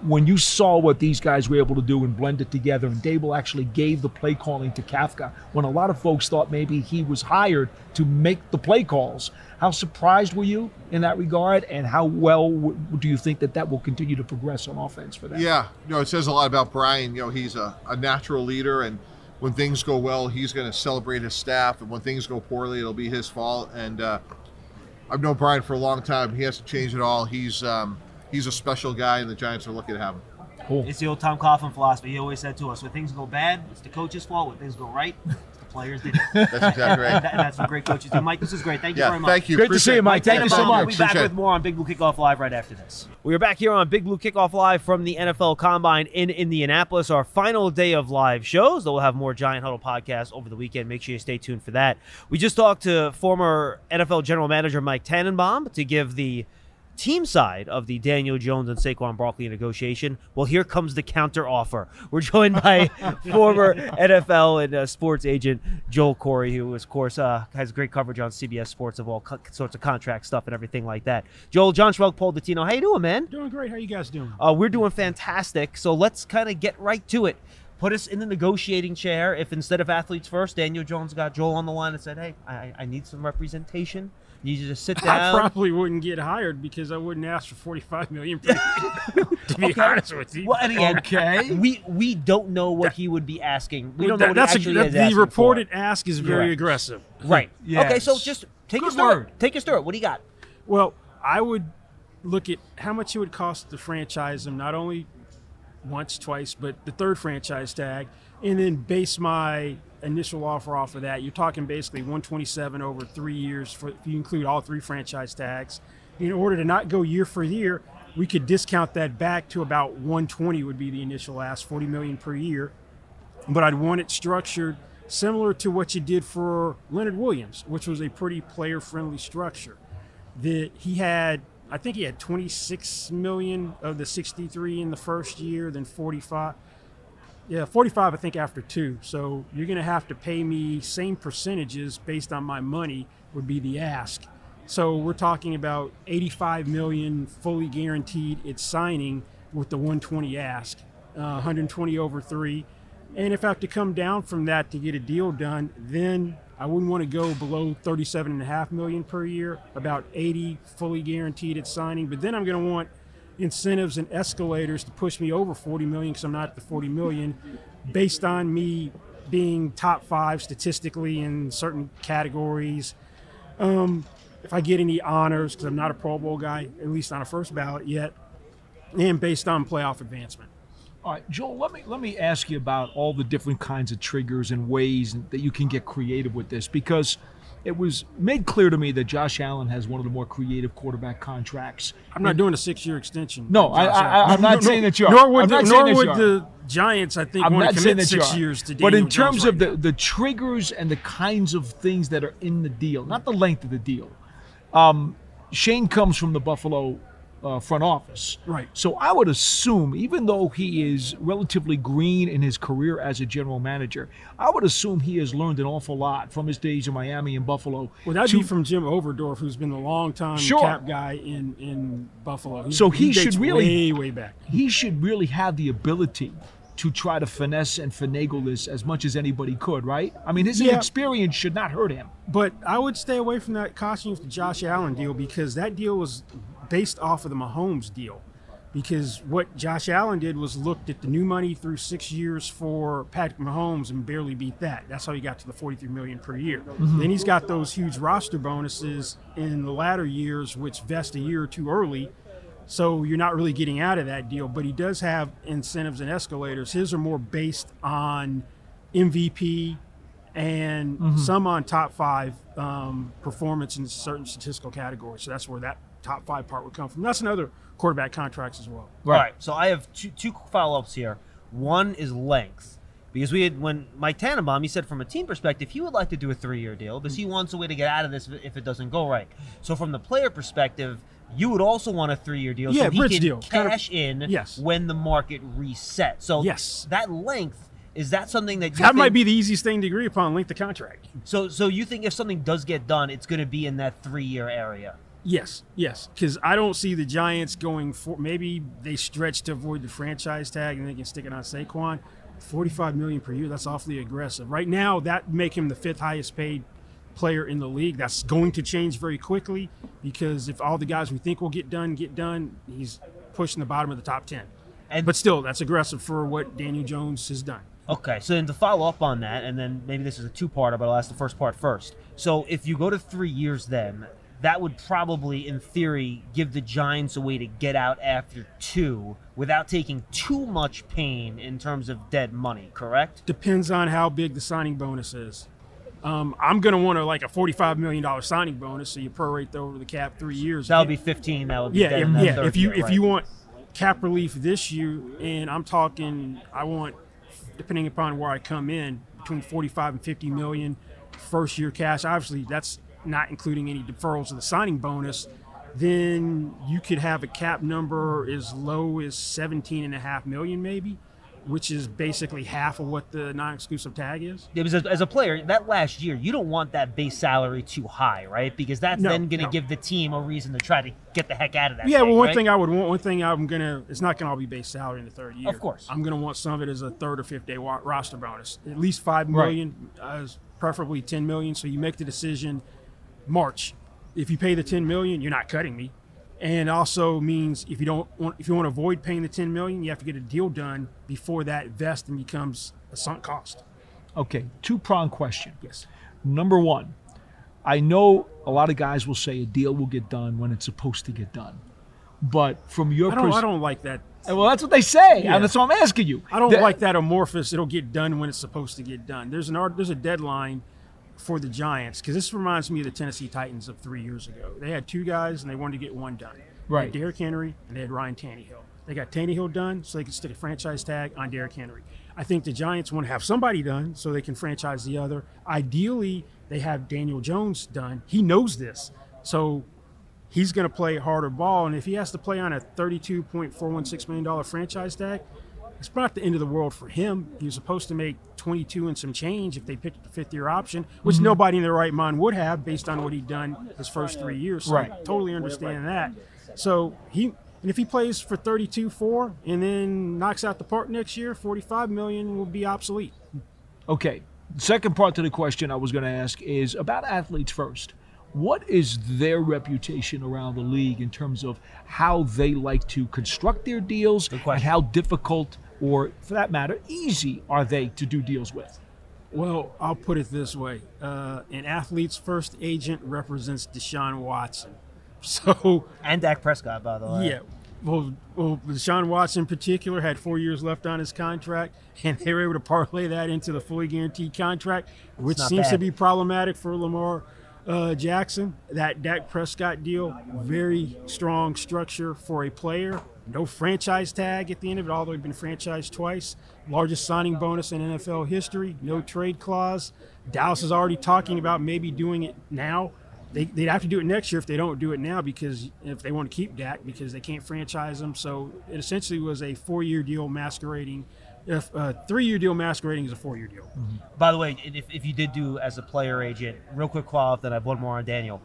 When you saw what these guys were able to do and blend it together, and Daboll actually gave the play calling to Kafka, when a lot of folks thought maybe he was hired to make the play calls, how surprised were you in that regard, and how well do you think that that will continue to progress on offense for them? Yeah, you know, it says a lot about Brian. You know, he's a, a natural leader, and when things go well, he's going to celebrate his staff, and when things go poorly, it'll be his fault. And uh, I've known Brian for a long time. He hasn't changed at all. He's um, he's a special guy, and the Giants are lucky to have him. Cool. It's the old Tom Coughlin philosophy. He always said to us, when things go bad, it's the coach's fault. When things go right, it's the players did it. That's exactly right. and, that- and that's what great coaches do. Mike, this is great. Thank you Yeah, very much. thank you. Great to see you. Mike. Thank you so Tannenbaum. much. We'll be back Appreciate with more on Big Blue Kickoff Live right after this. We are back here on Big Blue Kickoff Live from the NFL Combine in Indianapolis, our final day of live shows. Though we'll have more Giant Huddle podcasts over the weekend. Make sure you stay tuned for that. We just talked to former NFL General Manager Mike Tannenbaum to give the team side of the Daniel Jones and Saquon Barkley negotiation. Well, here comes the counter offer. We're joined by former NFL and uh, sports agent Joel Corry, who, of course, uh, has great coverage on CBS Sports of all co- sorts of contract stuff and everything like that. Joel, John Schmeelk, Paul Dottino, how you doing, man? Doing great. How you guys doing? Uh, we're doing fantastic. So let's kind of get right to it. put us in the negotiating chair if instead of athletes first, Daniel Jones got Joel on the line and said, "Hey, I, I need some representation. Need you to sit down." I probably wouldn't get hired because I wouldn't ask for forty-five million. Per year, to be Okay. honest with you. Well, and again, Okay. we we don't know what he would be asking. We don't know what that's he a, actually that- is the asking for. reported ask is very Correct. aggressive. Right. Okay, so just take Good us through word. it. Take us through it. What do you got? Well, I would look at how much it would cost to franchise him, not only once, twice, but the third franchise tag, and then base my initial offer off of that. You're talking basically 127 over three years for if you include all three franchise tags. In order to not go year for year, we could discount that back to about 120 would be the initial ask, 40 million per year. But I'd want it structured similar to what you did for Leonard Williams, which was a pretty player-friendly structure that he had I think he had 26 million of the 63 in the first year, then 45. Yeah, 45 I think after two. So you're going to have to pay me same percentages based on my money would be the ask. So we're talking about 85 million fully guaranteed it's signing with the 120 ask, uh, 120 over 3. And if I have to come down from that to get a deal done, then I wouldn't want to go below 37 and a half million per year, about 80 fully guaranteed at signing. But then I'm going to want incentives and escalators to push me over 40 million because I'm not at the 40 million based on me being top five statistically in certain categories. Um, if I get any honors, because I'm not a Pro Bowl guy, at least on a first ballot yet, and based on playoff advancement. All right, Joel. Let me let me ask you about all the different kinds of triggers and ways that you can get creative with this because it was made clear to me that Josh Allen has one of the more creative quarterback contracts. I'm not And- doing a six-year extension. No, I, I, I'm not Nor- saying that you are. Nor would, the, not nor would the Giants, I think, I'm want not to commit six years to But in terms of the, the triggers and the kinds of things that are in the deal, not the length of the deal, um, Schoen comes from the Buffalo uh, front office. Right. So I would assume, even though he is relatively green in his career as a general manager, I would assume he has learned an awful lot from his days in Miami and Buffalo. Well, that'd to- be from Jim Overdorf, who's been the long-time Sure. cap guy in, in Buffalo. He- So he, dates should really way, way back. He should really have the ability to try to finesse and finagle this as much as anybody could, right? I mean, his Yeah. experience should not hurt him. But I would stay away from that the Josh Allen deal because that deal was based off of the Mahomes deal. Because what Josh Allen did was looked at the new money through six years for Patrick Mahomes and barely beat that. That's how he got to the 43 million per year. Mhm. Then he's got those huge roster bonuses in the latter years, which vest a year or two early. So you're not really getting out of that deal. But he does have incentives and escalators. His are more based on MVP and Mhm. some on top five um, performance in certain statistical categories. So that's where that top five part would come from. That's another quarterback contracts as well. Right. So I have two, two follow-ups here. One is length. Because we had when Mike Tannenbaum, he said from a team perspective, he would like to do a three-year deal because he wants a way to get out of this if it doesn't go right. So from the player perspective, you would also want a three-year deal Yeah, so he bridge can deal. Kind of- cash in Yes. when the market resets. So Yes. that length is that something that you That might be the easiest thing to agree upon, length of contract. So so you think if something does get done, it's going to be in that three-year area? Yes, yes, because I don't see the Giants going for. Maybe they stretch to avoid the franchise tag and they can stick it on Saquon. Forty-five million per year. That's awfully aggressive. Right now, that make him the fifth highest paid player in the league. That's going to change very quickly because if all the guys we think will get done get done, he's pushing the bottom of the top ten. And but still, that's aggressive for what Daniel Jones has done. Okay, so then to follow up on that, and then maybe this is a two-parter, but I'll ask the first part first. So if you go to three years, then that would probably, in theory, give the Giants a way to get out after two without taking too much pain in terms of dead money. Correct? Depends on how big the signing bonus is. Um, I'm going to want a, like a $45 million signing bonus, so you prorate that over the cap three years. That would be 15. That would be yeah, if, yeah. If you year, if right. you want cap relief this year, and I'm talking, I want, depending upon where I come in, between 45 and 50 million first year cash. Obviously, that's not including any deferrals of the signing bonus. Then you could have a cap number as low as 17 and a half million, maybe. which is basically half of what the non-exclusive tag is. Was as, as a player that last year. You don't want that base salary too high, right? Because that's No, then going to no. give the team a reason to try to get the heck out of that. Yeah, thing, well, one right? thing I would want, one thing I'm gonna, it's not gonna all be base salary in the third year. Of course. I'm gonna want some of it as a third or fifth day roster bonus, at least five million, Right. uh, preferably ten million. So you make the decision March. If you pay the ten million, you're not cutting me, and also means if you don't want, if you want to avoid paying the ten million, you have to get a deal done before that vest and becomes a sunk cost. Okay, two prong question. Yes. Number one, I know a lot of guys will say a deal will get done when it's supposed to get done, but from your I don't, pers- I don't like that. Eh, well, that's what they say, Yeah. and that's what I'm asking you. I don't That- like that amorphous. It'll get done when it's supposed to get done. There's an art. There's a deadline for the Giants because this reminds me of the Tennessee Titans of three years ago. They had two guys and they wanted to get one done. They Right. had Derrick Henry and they had Ryan Tannehill. They got Tannehill done so they could stick a franchise tag on Derrick Henry. I think the Giants want to have somebody done so they can franchise the other. Ideally, they have Daniel Jones done. He knows this, so he's going to play harder ball. And if he has to play on a thirty-two point four one six million dollar franchise tag, it's not the end of the world for him. He was supposed to make 22 and some change if they picked the fifth year option, which Mhm. nobody in their right mind would have based on what he'd done his first three years. So Right. I totally understand that. So he, and if he plays for 32 4 and then knocks out the park next year, 45 million will be obsolete. Okay. Second part to the question I was going to ask is about athletes first. What is their reputation around the league in terms of how they like to construct their deals and how difficult, or for that matter, easy are they to do deals with? Well, I'll put it this way: uh, an athlete's first agent represents Deshaun Watson. So and Dak Prescott, by the way. Yeah. Well, well, Deshaun Watson in particular had four years left on his contract, and they were able to parlay that into the fully guaranteed contract, which seems to be problematic for Lamar uh, Jackson. That Dak Prescott deal, very strong structure for a player. No franchise tag at the end of it, although he's been franchised twice. Largest signing bonus in NFL history. No trade clause. Dallas is already talking about maybe doing it now. They, they'd have to do it next year if they don't do it now because if they want to keep Dak because they can't franchise him. So it essentially was a four-year deal masquerading, if a three-year deal masquerading as a four-year deal. By the way, if, if you did do as a player agent, real quick up, then I have one more on Daniel.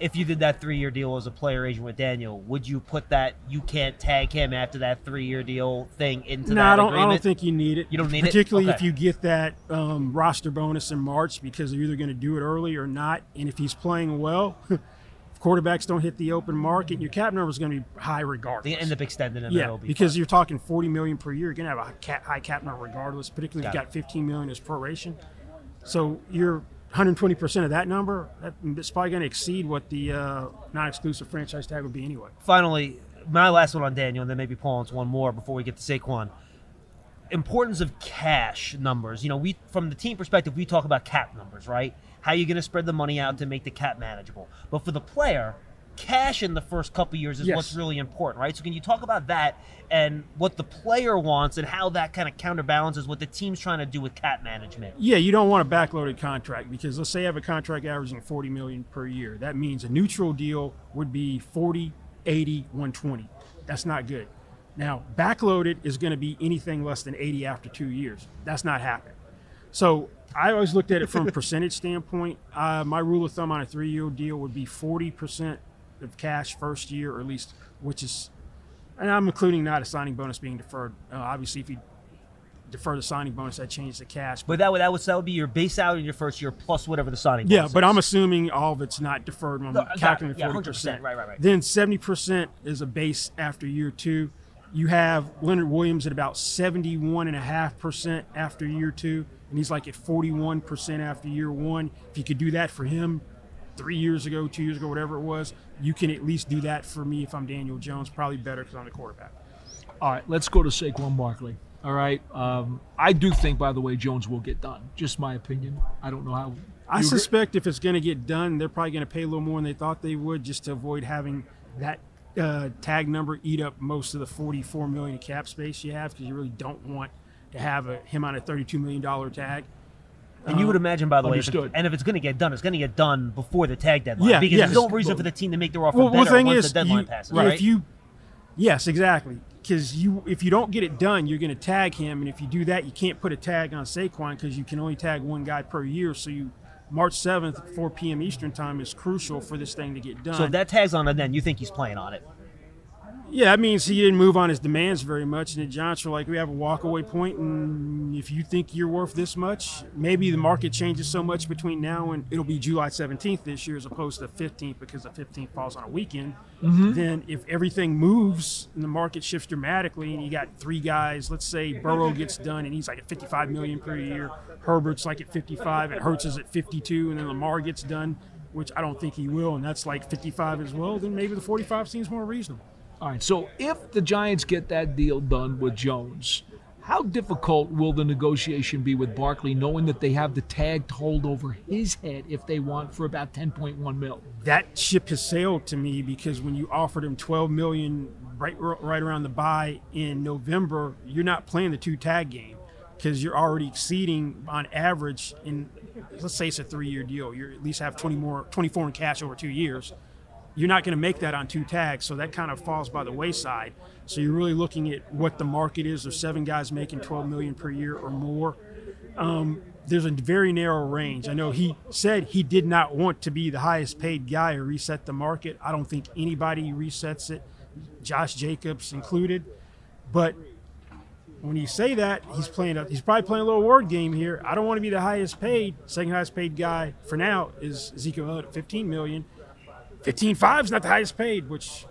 If you did that three year deal as a player agent with Daniel, would you put that you can't tag him after that three year deal thing into No, that I don't. agreement? I don't think you need it. You don't need it. particularly it, if you get that um, roster bonus in March because they're either going to do it early or not. And if he's playing well, if quarterbacks don't hit the open market, your cap number is going to be high regardless. They end up extending it. Yeah, be because you're talking 40 million per year. You're going to have a high cap number regardless, particularly if Got you got 15 million as proration. So you're 120 percent of that number. That, it's probably going to exceed what the uh, non-exclusive franchise tag would be anyway. finally, my last one on Daniel, and then maybe Paul into one more before we get to Saquon. Importance of cash numbers. You know, we from the team perspective, we talk about cap numbers, right? How you going to spread the money out to make the cap manageable. But for the player, cash in the first couple years is Yes. what's really important, right? So can you talk about that and what the player wants and how that kind of counterbalances what the team's trying to do with cap management? Yeah, you don't want a backloaded contract because let's say I have a contract averaging 40 million per year. That means a neutral deal would be 40, 80, 120. That's not good. Now, backloaded is going to be anything less than 80 after 2 years. That's not happening. So, I always looked at it from a percentage standpoint. Uh, my rule of thumb on a 3-year deal would be 40% of cash first year or at least which is and I'm including not a signing bonus being deferred. Uh, obviously if you defer the signing bonus that changes the cash. But that would that would that would be your base salary in your first year plus whatever the signing. Bonus. Yeah, but is. I'm assuming all of it's not deferred when I'm calculating 40%. 100%. Right, right, right. Then 70% is a base after year two. You have Leonard Williams at about 71.5% after year two, and he's like at 41% after year one. If you could do that for him three years ago, two years ago, whatever it was, you can at least do that for me if I'm Daniel Jones. Probably better because I'm the quarterback. All right, let's go to Saquon Barkley. All right. Um, I do think, by the way, Jones will get done. Just my opinion. I don't know how. I suspect if it's going to get done, they're probably going to pay a little more than they thought they would, just to avoid having that uh, tag number eat up most of the 44 million cap space you have, because you really don't want to have a, him on a 32 million dollar tag. And you would Um, imagine, by the way, if it- and if it's going to get done, it's going to get done before the tag deadline. Yeah, because yes. there's no reason for the team to make their offer Well, better the thing once is, the deadline you- passes, if you, yes, exactly. because you if you don't get it done, you're going to tag him, and if you do that, you can't put a tag on Saquon because you can only tag one guy per year. So you March 7th, 4 p.m. Eastern time is crucial for this thing to get done. So if that tag's on it, then you think he's playing on it? Yeah, that means he didn't move on his demands very much. And the Giants were like, we have a walkaway point, and if you think you're worth this much, maybe the market changes so much between now and it'll be July 17th this year as opposed to 15th because the 15th falls on a weekend. Mhm. Then if everything moves and the market shifts dramatically, and you got three guys, let's say Burrow gets done and he's like at 55 million per year, Herbert's like at 55, and Hurts is at 52, and then Lamar gets done, which I don't think he will, and that's like 55 as well. Then maybe the 45 seems more reasonable. All right. So if the Giants get that deal done with Jones, how difficult will the negotiation be with Barkley, knowing that they have the tag to hold over his head if they want for about 10.1 mil? that ship has sailed to me because when you offered him 12 million right right around the buy in November, you're not playing the two tag game because you're already exceeding on average in let's say it's a three year deal. You at least have 20 more 24 in cash over two years. You're not going to make that on two tags, so that kind of falls by the wayside. So you're really looking at what the market is of seven guys making 12 million per year or more. Um, there's a very narrow range. I know he said he did not want to be the highest paid guy or reset the market. I don't think anybody resets it, Josh Jacobs included. But when you say that, he's playing. A, he's probably playing a little word game here. I don't want to be the highest paid. Second highest paid guy for now is Ezekiel at 15 million. 15.5 is not the highest paid, which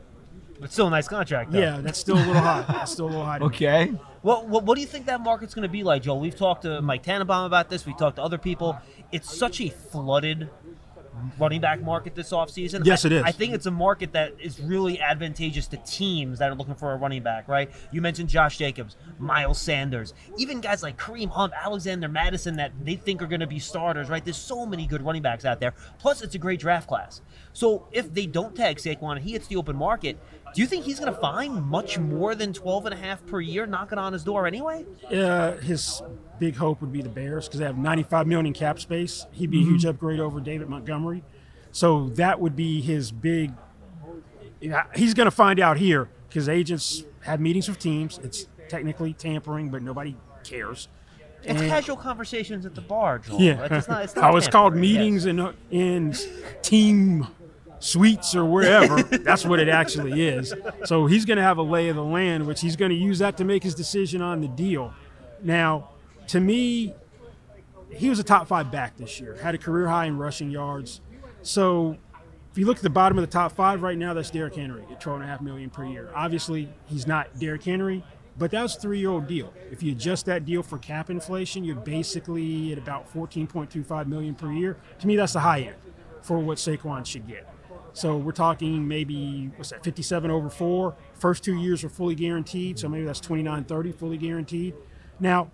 but still a nice contract. Though. yeah, that's still a little high. That's still a little high. Okay. Well, what, what do you think that market's going to be like, Joel? We've talked to Mike Tannenbaum about this. We talked to other people. It's such a flooded running back market this offseason. Yes, I- it is. I think it's a market that is really advantageous to teams that are looking for a running back, right? You mentioned Josh Jacobs, Miles Sanders, even guys like Kareem Hunt, Alexander Mattison that they think are going to be starters, right? There's so many good running backs out there. Plus, it's a great draft class. So if they don't tag Saquon and he hits the open market, do you think he's going to find much more than 12 and a half per year knocking on his door anyway? Uh, his big hope would be the Bears because they have 95 million in cap space. He'd be a huge upgrade over David Montgomery, so that would be his big. yeah, He's going to find out here because agents have meetings with teams. It's technically tampering, but nobody cares. It's And- casual conversations at the bar, Joel. Yeah, It's not, it's not how it's called tampering, yes. meetings and in team suites or wherever. That's what it actually is. So he's going to have a lay of the land, which he's going to use that to make his decision on the deal. Now, to me, he was a top five back this year. Had a career high in rushing yards. So if you look at the bottom of the top five right now, that's Derrick Henry at twelve and a half million per year. Obviously, he's not Derrick Henry, but that was a three-year-old deal. If you adjust that deal for cap inflation, you're basically at about fourteen point two five million per year. To me, that's the high end for what Saquon should get. So we're talking maybe what's that, 57 over four. First two years are fully guaranteed, so maybe that's 29, 30 fully guaranteed. Now,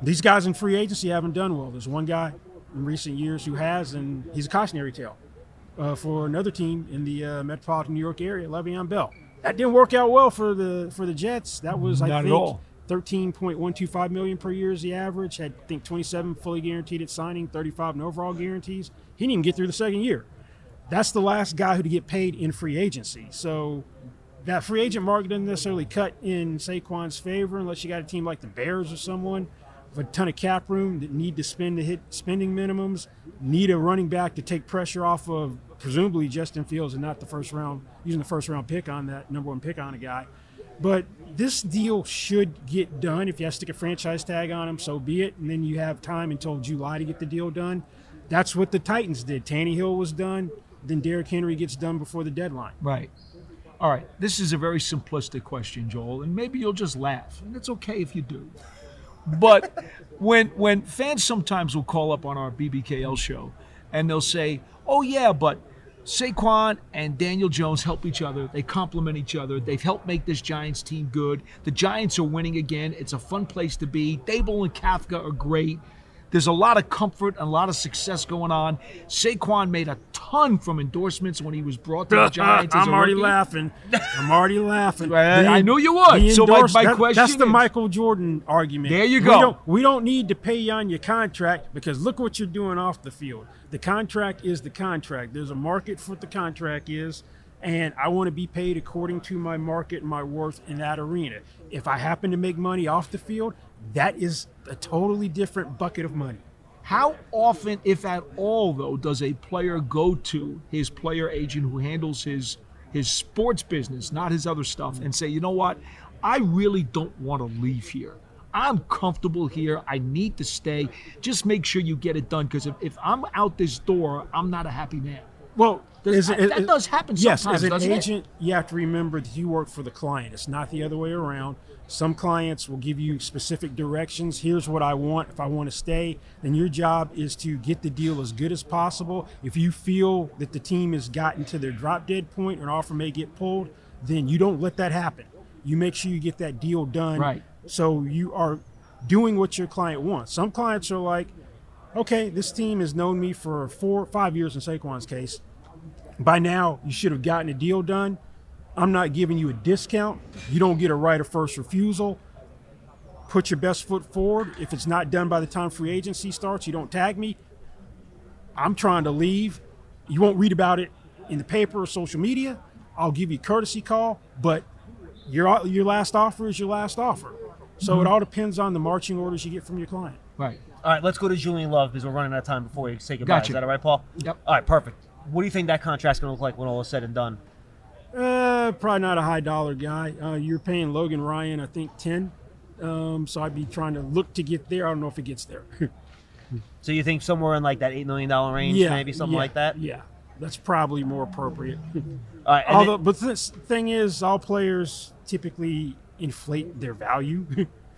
these guys in free agency haven't done well. There's one guy in recent years who has, and he's a cautionary tale uh, for another team in the uh, metropolitan New York area, Le'Veon Bell. That didn't work out well for the for the Jets. That was I Not at think all. 13.125 million per year is the average. Had I think 27 fully guaranteed at signing, 35 in overall guarantees. He didn't even get through the second year. That's the last guy who to get paid in free agency. So that free agent market doesn't necessarily cut in Saquon's favor unless you got a team like the Bears or someone with a ton of cap room that need to spend to hit spending minimums, need a running back to take pressure off of presumably Justin Fields and not the first round using the first round pick on that number one pick on a guy. But this deal should get done. If you have to stick a franchise tag on him, so be it. And then you have time until July to get the deal done. That's what the Titans did. Tannehill was done. Then Derrick Henry gets done before the deadline. Right. All right. This is a very simplistic question, Joel, and maybe you'll just laugh, and it's okay if you do. But when when fans sometimes will call up on our BBKL show, and they'll say, "Oh yeah, but Saquon and Daniel Jones help each other. They complement each other. They've helped make this Giants team good. The Giants are winning again. It's a fun place to be. Daboll and Kafka are great. There's a lot of comfort and a lot of success going on. Saquon made a ton from endorsements when he was brought to the Giants. I'm already rookie. laughing. I'm already laughing. Well, The- I knew you would. So my- my that- question That's the is- Michael Jordan argument. There you We go. don't, we don't need to pay you on your contract because look what you're doing off the field. The contract is the contract. There's a market for what the contract is, and I want to be paid according to my market and my worth in that arena. If I happen to make money off the field, that is a totally different bucket of money. How often, if at all, though, does a player go to his player agent who handles his his sports business, not his other stuff, and say, you know what, I really don't want to leave here. I'm comfortable here. I need to stay. Just make sure you get it done because if, if I'm out this door, I'm not a happy man. Well, Does- it- that does happen Yes, sometimes, as an doesn't it? agent, you have to remember that you work for the client. It's not the other way around. Some clients will give you specific directions. Here's what I want. If I want to stay, then your job is to get the deal as good as possible. If you feel that the team has gotten to their drop dead point or an offer may get pulled, then you don't let that happen. You make sure you get that deal done. Right. So you are doing what your client wants. Some clients are like, okay, this team has known me for four, five years in Saquon's case. By now, you should have gotten a deal done. I'm not giving you a discount. You don't get a right of first refusal. Put your best foot forward. If it's not done by the time free agency starts, you don't tag me. I'm trying to leave. You won't read about it in the paper or social media. I'll give you a courtesy call, but your your last offer is your last offer. So it Mhm. all depends on the marching orders you get from your client. Right. All right, let's go to Julian Love because we're running out of time before we say goodbye. Gotcha. Is that all right, Paul? Yep. All right, perfect. What do you think that contract's going to look like when all is said and done? Uh, probably not a high dollar guy. Uh, you're paying Logan Ryan, I think, ten. Um, so I'd be trying to look to get there. I don't know if it gets there. So you think somewhere in like that eight million dollar range, yeah, maybe something yeah, like that? Yeah, that's probably more appropriate. All right, and Although, but the thing is, all players typically inflate their value,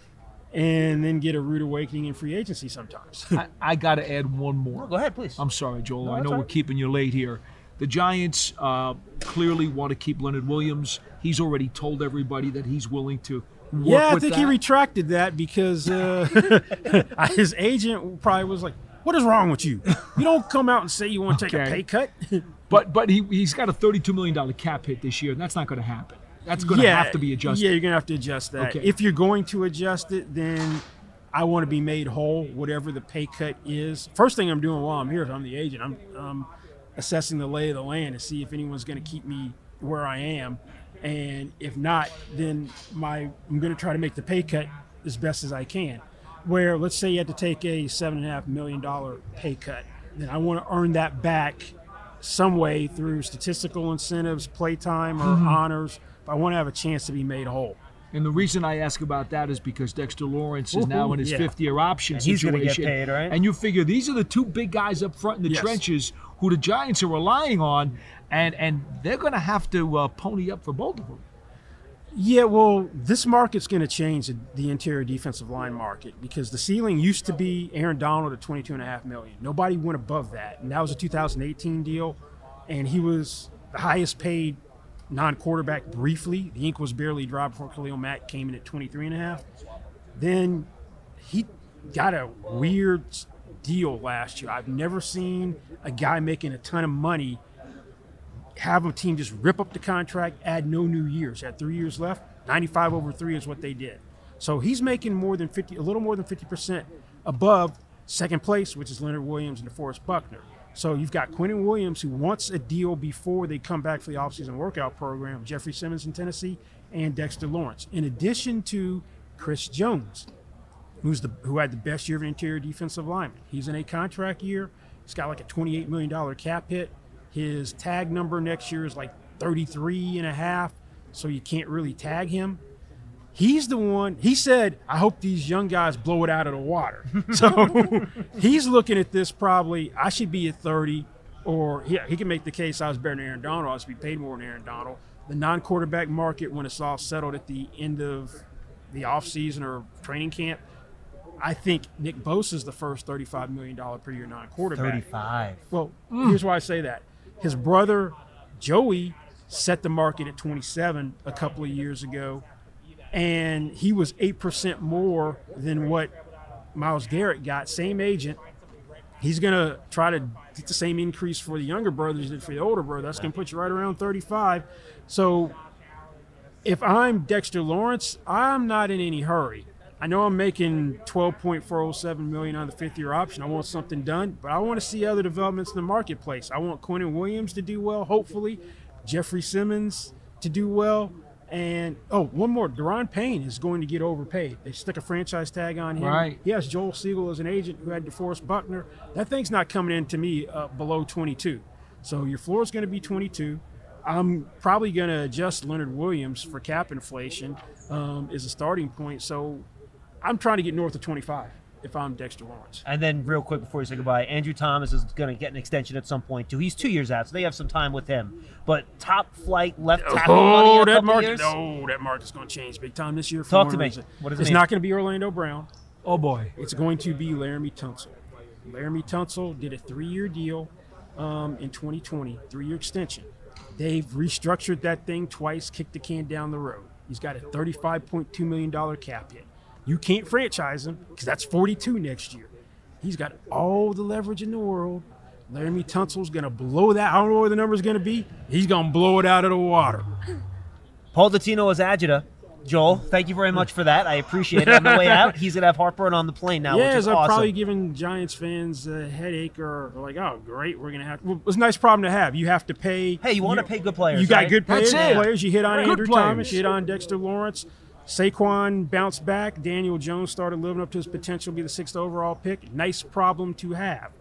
and then get a rude awakening in free agency sometimes. I, I got to add one more. go ahead, please. I'm sorry, Joel. No, I know all we're keeping you late here. The Giants uh, clearly want to keep Leonard Williams. He's already told everybody that he's willing to work yeah, I think that. he retracted that because uh, his agent probably was like, "What is wrong with you? You don't come out and say you want to take a pay cut." But but he he's got a thirty-two million dollar cap hit this year, and that's not going to happen. That's going to have to be adjusted. Yeah, you're gonna have to adjust that. Okay. If you're going to adjust it, then I want to be made whole, whatever the pay cut is. First thing I'm doing while I'm here, if I'm the agent, I'm um, assessing the lay of the land to see if anyone's going to keep me where I am, and if not, then my I'm going to try to make the pay cut as best as I can. Where let's say you had to take a seven and a half million dollar pay cut, then I want to earn that back some way through statistical incentives, playtime, or Mhm. honors. I want to have a chance to be made whole. And the reason I ask about that is because Dexter Lawrence is now in his yeah. fifth year option And he's gonna get situation. paid, right? And you figure these are the two big guys up front in the Yes. trenches who the Giants are relying on, and and they're going to have to uh, pony up for both of them. Yeah, well, this market's going to change the, the interior defensive line market because the ceiling used to be Aaron Donald at 22.5 million. Nobody went above that. And that was a 2018 deal. And he was the highest paid non quarterback briefly. The ink was barely dry before Khalil Mack came in at 23.5. Then he got a weird deal last year. I've never seen a guy making a ton of money have a team just rip up the contract, add no new years. Had three years left. 95 over three is what they did. So he's making more than 50, a little more than 50% above second place, which is Leonard Williams and DeForest Buckner. So you've got Quinnen Williams, who wants a deal before they come back for the offseason workout program, Jeffrey Simmons in Tennessee, and Dexter Lawrence, in addition to Chris Jones, who's the who had the best year of interior defensive lineman. He's in a contract year. He's got like a $28 million cap hit. His tag number next year is like 33 and a half, so you can't really tag him. He's the one, he said, I hope these young guys blow it out of the water. So he's looking at this probably, I should be at 30, or yeah, he can make the case I was better than Aaron Donald. I should be paid more than Aaron Donald. The non quarterback market, when it's all settled at the end of the offseason or training camp, I think Nick Bosa is the first $35 million per year non quarterback. 35. Well, mm. here's why I say that. His brother, Joey, set the market at 27 a couple of years ago, and he was 8% more than what Myles Garrett got. Same agent. He's going to try to get the same increase for the younger brothers than for the older brother. That's going to put you right around 35. So if I'm Dexter Lawrence, I'm not in any hurry. I know I'm making 12.407 million on the fifth year option. I want something done, but I want to see other developments in the marketplace. I want Quinnen Williams to do well, hopefully. Jeffrey Simmons to do well. And oh, one more. Daron Payne is going to get overpaid. They stick a franchise tag on him. Right. He has Joel Segal as an agent who had DeForest Buckner. That thing's not coming in to me uh, below 22. So your floor is going to be 22. I'm probably going to adjust Leonard Williams for cap inflation um, as a starting point. So I'm trying to get north of 25 if I'm Dexter Lawrence. And then, real quick before you say goodbye, Andrew Thomas is going to get an extension at some point too. He's two years out, so they have some time with him. But top flight left tackle money in Oh, a that market! years. No, that market's going to change big time this year. For Talk to me. reason. What does it it's mean? not going to be Orlando Brown. Oh boy, It's going to be Laremy Tunsil. Laremy Tunsil did a three-year deal um, in 2020, three-year extension. They've restructured that thing twice, kicked the can down the road. He's got a $35.2 million cap hit. You can't franchise him because that's 42 next year. He's got all the leverage in the world. Laremy Tunsil's going to blow that. I don't know what the number's going to be. He's going to blow it out of the water. Paul Dottino is agita. Joel, thank you very much for that. I appreciate it. On the way out, he's gonna have heartburn on the plane now, yeah, which is I'm awesome. probably giving Giants fans a headache or, or like, oh, great, we're gonna have. Well, it's a nice problem to have. You have to pay. Hey, you wanna pay good players, You got right? good That's players. it. Players. You hit on Good Andrew players. Thomas. You hit on Dexter Lawrence. Saquon bounced back. Daniel Jones started living up to his potential to be the sixth overall pick. Nice problem to have.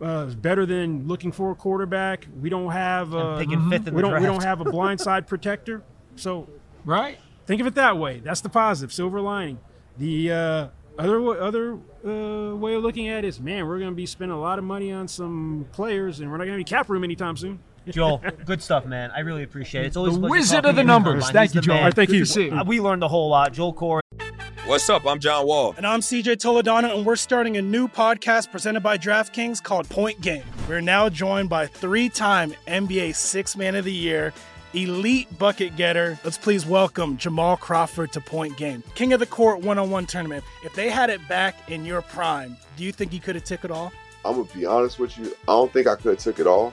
Uh, it's better than looking for a quarterback. We don't have uh, picking fifth in we the don't we don't have a blindside protector. So right. Think of it that way. That's the positive, silver lining. The uh, other other uh, way of looking at it is, man, we're going to be spending a lot of money on some players, and we're not going to be cap room anytime soon. Joel, good stuff, man. I really appreciate it. It's always The a wizard of the numbers. Thank He's you, the Joel. man. All right, thank Good you. to see you. We learned a whole lot. Joel Corry. What's up? I'm John Wall. And I'm CJ Toledano, and we're starting a new podcast presented by DraftKings called Point Game. We're now joined by three time NBA Six Man of the Year, elite bucket getter. Let's please welcome Jamal Crawford to Point Game, King of the Court one on one tournament. If they had it back in your prime, do you think you could have took it all? I'm gonna be honest with you. I don't think I could have took it all,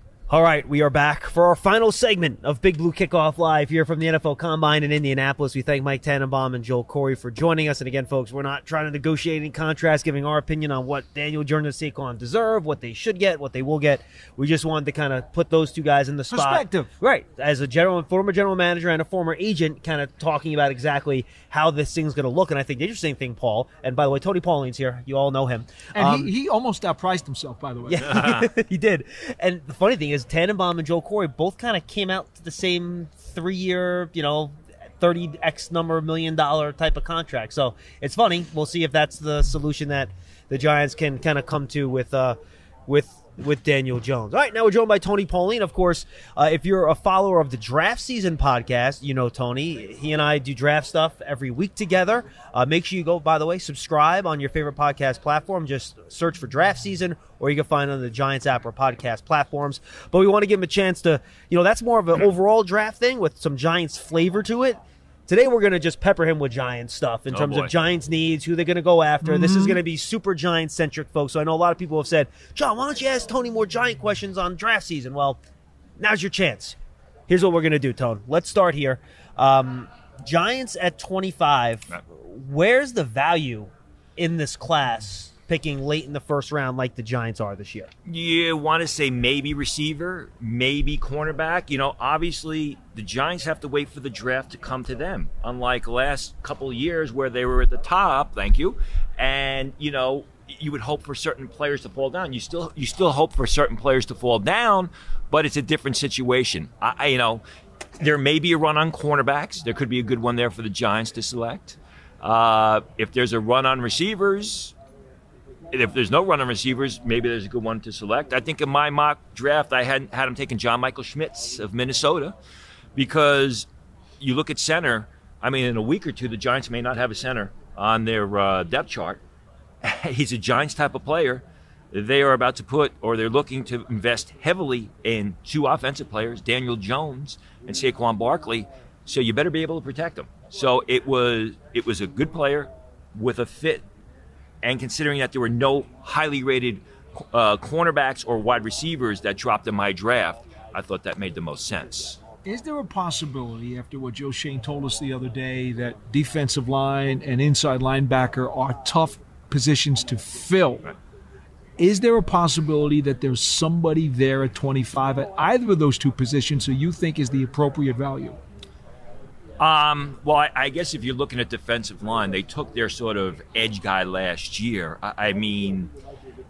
All right, we are back for our final segment of Big Blue Kickoff Live here from the NFL Combine in Indianapolis. We thank Mike Tannenbaum and Joel Corry for joining us. And again, folks, we're not trying to negotiate any contracts, giving our opinion on what Daniel Jones and Saquon deserve, what they should get, what they will get. We just wanted to kind of put those two guys in the spot. Perspective. Right. As a general, former general manager and a former agent, kind of talking about exactly how this thing's going to look. And I think the interesting thing, Paul, and by the way, Tony Pauline's here. You all know him. And Um, he, he almost outpriced himself, by the way. yeah, he did. And the funny thing is, Tannenbaum and Joe Corry both kind of came out to the same three-year, you know, thirty x number million dollar type of contract. So it's funny. We'll see if that's the solution that the Giants can kind of come to with uh with with Daniel Jones. All right, now we're joined by Tony Pauline. Of course, uh, if you're a follower of the Draft Season podcast, you know Tony. He and I do draft stuff every week together. Uh, make sure you go, by the way, subscribe on your favorite podcast platform. Just search for Draft Season, or you can find it on the Giants app or podcast platforms. But we want to give him a chance to, you know, that's more of an overall draft thing with some Giants flavor to it. Today we're going to just pepper him with Giants stuff in Oh, terms boy. of Giants needs, who they're going to go after. This is Mhm. going to be super Giant centric, folks. So I know a lot of people have said, John, why don't you ask Tony more Giant questions on draft season? Well, now's your chance. Here's what we're going to do, Tone. Let's start here. Um, Giants at 25. Where's the value in this class picking late in the first round like the Giants are this year? You want to say maybe receiver, maybe cornerback. You know, obviously the Giants have to wait for the draft to come to them. Unlike last couple years where they were at the top, thank you, and you know you would hope for certain players to fall down. You still you still hope for certain players to fall down, but it's a different situation. I, I you know there may be a run on cornerbacks. There could be a good one there for the Giants to select. Uh, if there's a run on receivers, if there's no run on receivers, maybe there's a good one to select. I think in my mock draft, I had had him taking John Michael Schmitz of Minnesota because you look at center. I mean, in a week or two, the Giants may not have a center. On their uh, depth chart. He's a Giants type of player. They are about to put, or they're looking to invest heavily in two offensive players, Daniel Jones and Saquon Barkley. So you better be able to protect them. So it was it was a good player with a fit, and considering that there were no highly rated uh, cornerbacks or wide receivers that dropped in my draft, I thought that made the most sense. Is there a possibility, after what Joe Schoen told us the other day, that defensive line and inside linebacker are tough positions to fill? Is there a possibility that there's somebody there at 25 at either of those two positions who you think is the appropriate value? Um, well, I, I, guess if you're looking at defensive line, they took their sort of edge guy last year. I, I mean,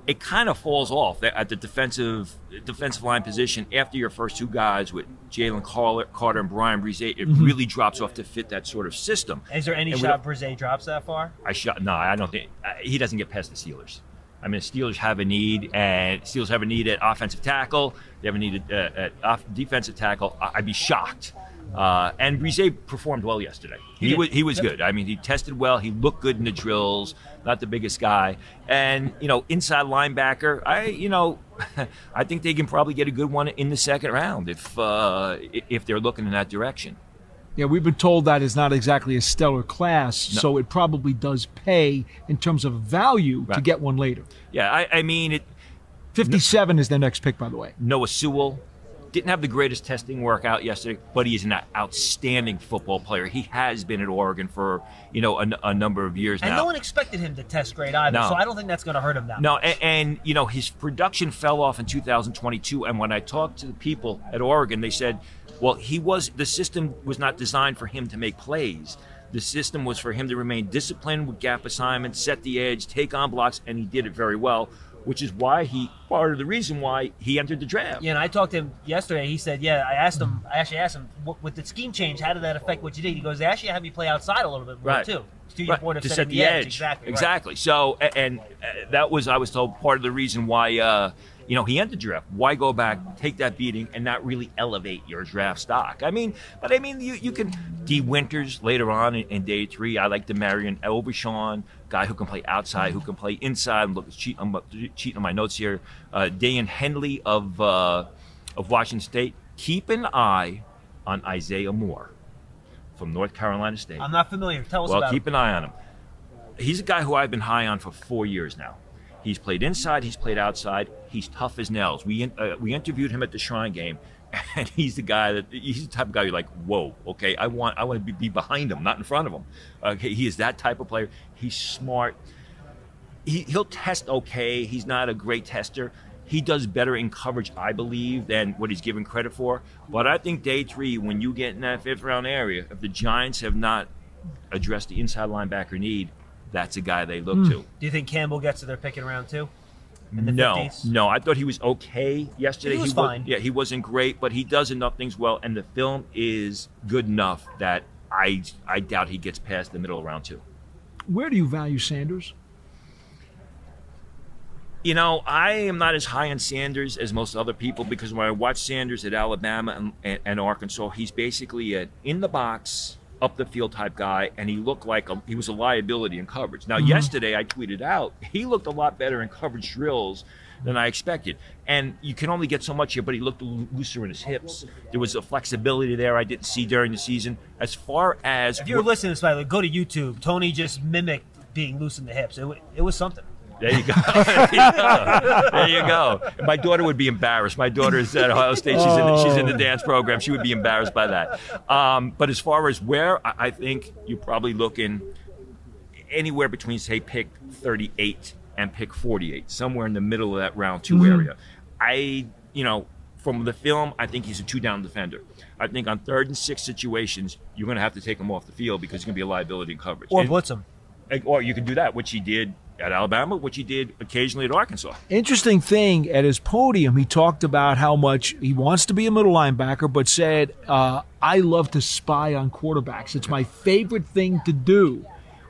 it kind of falls off at the defensive defensive line position after your first two guys with Jalen Carter and Bryan Bresee. It mm-hmm. really drops off to fit that sort of system. Is there any and shot Bresee drops that far? I shot. No, I don't think he doesn't get past the Steelers. I mean, Steelers have a need, and Steelers have a need at offensive tackle. They have a need at, uh, at off defensive tackle. I'd be shocked uh, and Bresee performed well yesterday. He, he was he was good. I mean, he tested well. He looked good in the drills. Not the biggest guy, and you know, inside linebacker. I you know, I think they can probably get a good one in the second round if uh, if they're looking in that direction. Yeah, we've been told that is not exactly a stellar class, no. so it probably does pay in terms of value right. to get one later. Yeah, I, I mean it. 57 no, is their next pick, by the way. Noah Sewell, didn't have the greatest testing workout yesterday, but he is an outstanding football player. He has been at Oregon for you know a, a number of years and now. no one expected him to test great either, no. so I don't think that's going to hurt him that no, much. No, and, and, you know his production fell off in 2022. And when I talked to the people at Oregon, they said, "Well, he was the system was not designed for him to make plays." The system was for him to remain disciplined with gap assignments, set the edge, take on blocks, and he did it very well which is why he part of the reason why he entered the draft. Yeah, and I talked to him yesterday. He said, "Yeah, I asked him. I actually asked him with the scheme change, how did that affect what you did?" He goes, "They actually had me play outside a little bit more right. too." To your right. point of to set the, edge. edge. Exactly. Exactly. Right. So, and, uh, that was I was told part of the reason why. Uh, you know, he entered the draft. Why go back, take that beating, and not really elevate your draft stock? I mean, but I mean, you, you can Dee Winters later on in, in day three. I like DeMarvion Overshown guy who can play outside, who can play inside. I'm cheating, I'm cheating on my notes here. Uh, Daiyan Henley of uh, of Washington State. Keep an eye on Isaiah Moore from North Carolina State. I'm not familiar. Tell us about well, about keep him. an eye on him. He's a guy who I've been high on for four years now. He's played inside. He's played outside. He's tough as nails. We uh, we interviewed him at the Shrine game, and he's the guy that he's the type of guy you're like, whoa, okay, I want I want to be, be behind him, not in front of him. Okay, he is that type of player. He's smart. He he'll test okay. He's not a great tester. He does better in coverage, I believe, than what he's given credit for. But I think day three, when you get in that fifth round area, if the Giants have not addressed the inside linebacker need, that's a guy they look mm. to. Do you think Campbell gets to their pick in round two? no, 50s? no. I thought he was okay yesterday. He was he fine. Was, yeah, he wasn't great, but he does enough things well, and the film is good enough that I I doubt he gets past the middle of round two. Where do you value Sanders? You know, I am not as high on Sanders as most other people because when I watch Sanders at Alabama and, and, and Arkansas, he's basically an in the box up the field type guy, and he looked like a, he was a liability in coverage. Now, mm-hmm. yesterday I tweeted out he looked a lot better in coverage drills than I expected, and you can only get so much here. But he looked looser in his hips. There was a flexibility there I didn't see during the season. As far as if you're listening to this, go to YouTube. Tony just mimicked being loose in the hips. It, it was something. There you go. there you go. There you go. My daughter would be embarrassed. My daughter is at Ohio State. She's in the, she's in the dance program. She would be embarrassed by that. Um, but as far as where, I, I think you're probably looking anywhere between say pick 38 and pick 48, somewhere in the middle of that round 2 mm-hmm. area. I, you know, from the film, I think he's a two down defender. I think on third and six situations, you're going to have to take him off the field because he's going to be a liability in coverage. Or blitz him. Or you can do that, which he did at Alabama, which he did occasionally at Arkansas. Interesting thing at his podium, he talked about how much he wants to be a middle linebacker, but said, uh, I love to spy on quarterbacks. It's my favorite thing to do.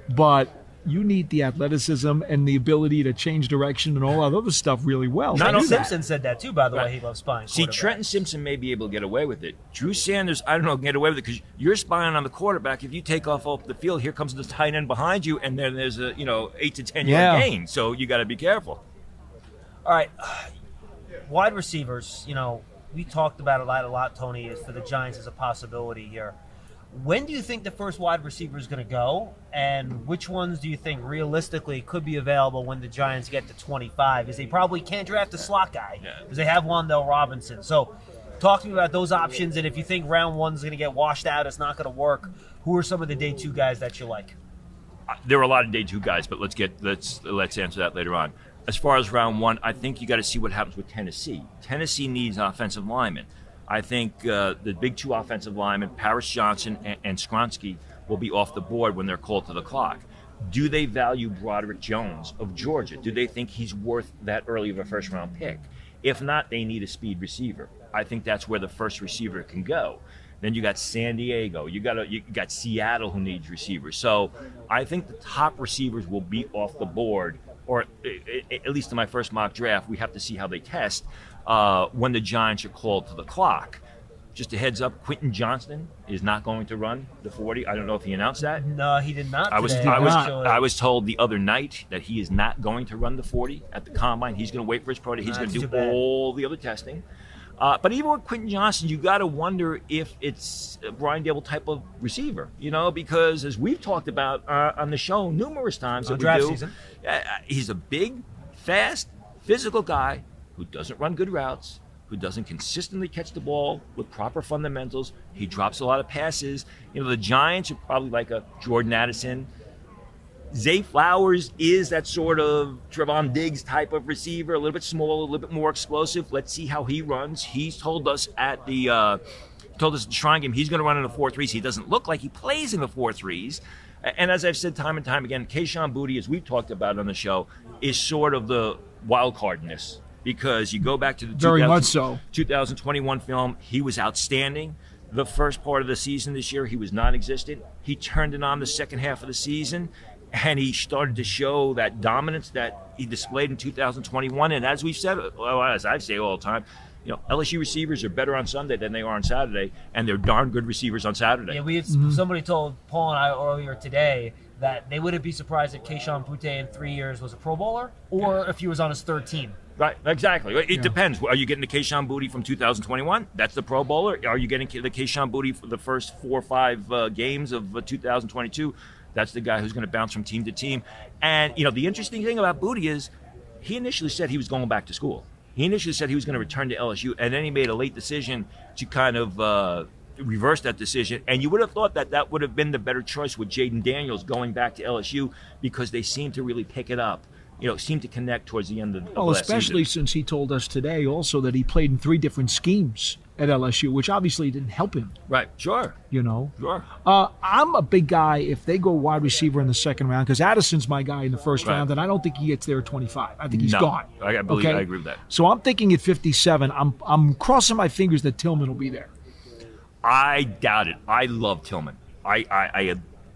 But you need the athleticism and the ability to change direction and all that other stuff really well. Not to only- that. Simpson said that too. By the way, he loves spying. See. Trenton Simpson may be able to get away with it. Drew Sanders, I don't know, can get away with it because you're spying on the quarterback. If you take off off the field, here comes the tight end behind you, and then there's a you know eight to ten Yeah. yard gain. So you got to be careful. All right, wide receivers. You know, we talked about it a lot. A lot, Tony, is for the Giants as a possibility here. When do you think the first wide receiver is going to go, and which ones do you think realistically could be available when the Giants get to 25? Because they probably can't draft a slot guy because they have Wan'Dale Robinson. So, talk to me about those options, and if you think round one's going to get washed out, it's not going to work. Who are some of the day two guys that you like? Uh, There are a lot of day two guys, but let's get let's let's answer that later on. As far as round one, I think you got to see what happens with Tennessee. Tennessee needs offensive linemen. I think uh, the big two offensive linemen, Paris Johnson and, and Skoronski, will be off the board when they're called to the clock. Do they value Broderick Jones of Georgia? Do they think he's worth that early of a first round pick? If not, they need a speed receiver. I think that's where the first receiver can go. Then you got San Diego. You got a, you got Seattle who needs receivers. So I think the top receivers will be off the board, or at least in my first mock draft, we have to see how they test uh, when the Giants are called to the clock. Just a heads up, Quentin Johnston is not going to run the 40. I don't know if he announced that. No, he did not. I was today, I was actually. I was told the other night that he is not going to run the 40 at the combine. He's going to wait for his pro day. He's going to do all the other testing. Uh, but even with Quentin Johnston, you got to wonder if it's a Brian Daboll type of receiver, you know, because as we've talked about uh, on the show numerous times On that we draft do, season. uh, he's a big, fast, physical guy who doesn't run good routes, who doesn't consistently catch the ball with proper fundamentals. He drops a lot of passes. You know, the Giants are probably like a Jordan Addison. Zay Flowers is that sort of Trevon Diggs type of receiver, a little bit smaller, a little bit more explosive. Let's see how he runs. He's told us at the uh, told us at the Shrine Game he's going to run in the four threes. He doesn't look like he plays in the four threes. And as I've said time and time again, Kayshon Boutte, as we've talked about on the show, is sort of the wild card in this because you go back to the Very 2000 much so. 2021 film, he was outstanding. The first part of the season this year, he was non-existent. He turned it on the second half of the season, and he started to show that dominance that he displayed in 2021. And as we've said, well, as I say all the time, you know, LSU receivers are better on Sunday than they are on Saturday, and they're darn good receivers on Saturday. Yeah, we had, mm-hmm. somebody told Paul and I earlier today that they wouldn't be surprised if Kayshon Boutte in three years was a Pro Bowler or if he was on his third team. Right, exactly. It depends. Are you getting the Kayshon Boutte from 2021? That's the Pro Bowler. Are you getting the Kayshon Boutte for the first four or five uh, games of uh, 2022? That's the guy who's going to bounce from team to team. And you know, the interesting thing about Boutte is he initially said he was going back to school. He initially said he was going to return to LSU, and then he made a late decision to kind of uh, reverse that decision. And you would have thought that that would have been the better choice with Jayden Daniels going back to LSU because they seem to really pick it up. You know, seem to connect towards the end of, of Well, especially season. since he told us today also that he played in three different schemes at LSU, which obviously didn't help him. Right. Sure. You know. Sure. Uh, I'm a big guy if they go wide receiver in the second round because Addison's my guy in the first Right. round, and I don't think he gets there at 25. I think he's No. gone. I- I believe- Okay? I agree with that. So I'm thinking at 57. I'm I'm crossing my fingers that Tillman will be there. I doubt it. I love Tillman. I, I, I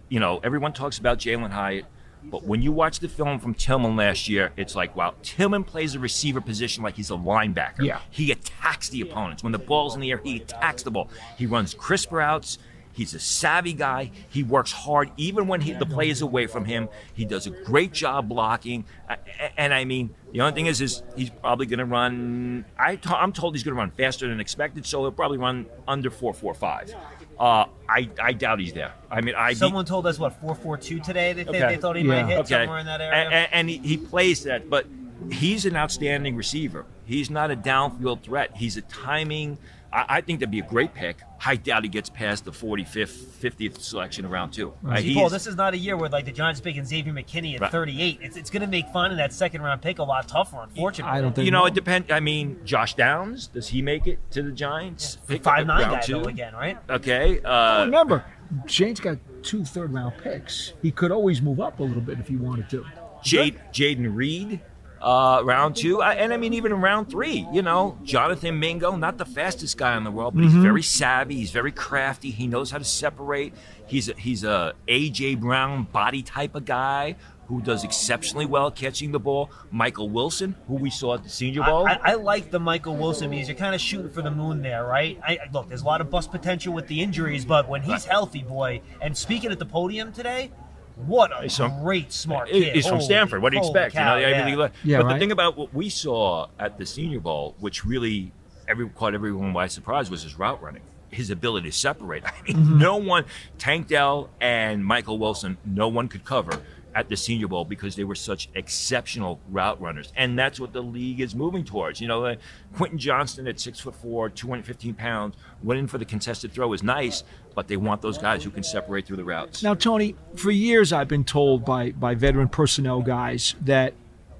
you know, everyone talks about Jalin Hyatt, but when you watch the film from Tillman last year, it's like, wow, Tillman plays a receiver position like he's a linebacker. Yeah. He attacks the opponents. When the ball's in the air, he attacks the ball. He runs crisp routes. He's a savvy guy. He works hard, even when he, the play is away from him. He does a great job blocking. A- a- And I mean, the only thing is, is he's probably going to run. I t- I'm told he's going to run faster than expected, so he'll probably run under four four five. Uh, I I doubt he's there. I mean, I Someone told us what four four two today. They, they, Okay. they thought he might hit Okay. somewhere in that area. A- a- And, he, he plays that, but he's an outstanding receiver. He's not a downfield threat. He's a timing. I, I think that'd be a great pick. I doubt he gets past the 45th, 50th selection around two. Uh, See, Paul, this is not a year where like the Giants picking Xavier McKinney at Right. 38. It's, it's going to make finding that second round pick a lot tougher, unfortunately. I don't think you know, it depends. I mean, Josh Downs, does he make it to the Giants? Pick five nine guy two? though again, right? Okay. Well, Uh, remember, Schoen's got two third round picks. He could always move up a little bit if he wanted to. Jade, Jayden Reed, uh, round two, I, and I mean even in round three, you know, Jonathan Mingo, not the fastest guy in the world, but he's Mhm. very savvy. He's very crafty. He knows how to separate. He's a, he's a AJ Brown body type of guy who does exceptionally well catching the ball. Michael Wilson, who we saw at the Senior Bowl. I, I, I like the Michael Wilson because you're kind of shooting for the moon there, right? I- look, there's a lot of bust potential with the injuries, but when he's healthy, boy, and speaking at the podium today, what a He's from- great, smart kid. He's from Stanford. What do you expect? cow, you know, yeah. everything. like- Yeah, but right. the thing about what we saw at the Senior Bowl, which really every caught everyone by surprise, was his route running. His ability to separate. I mean, Mm-hmm. no one, Tank Dell and Michael Wilson, no one could cover at the Senior Bowl because they were such exceptional route runners, and that's what the league is moving towards. You know, uh, Quentin Johnston at six foot four, two hundred fifteen pounds, winning for the contested throw is nice, but they want those guys who can separate through the routes. Now, Tony, for years I've been told by by veteran personnel guys that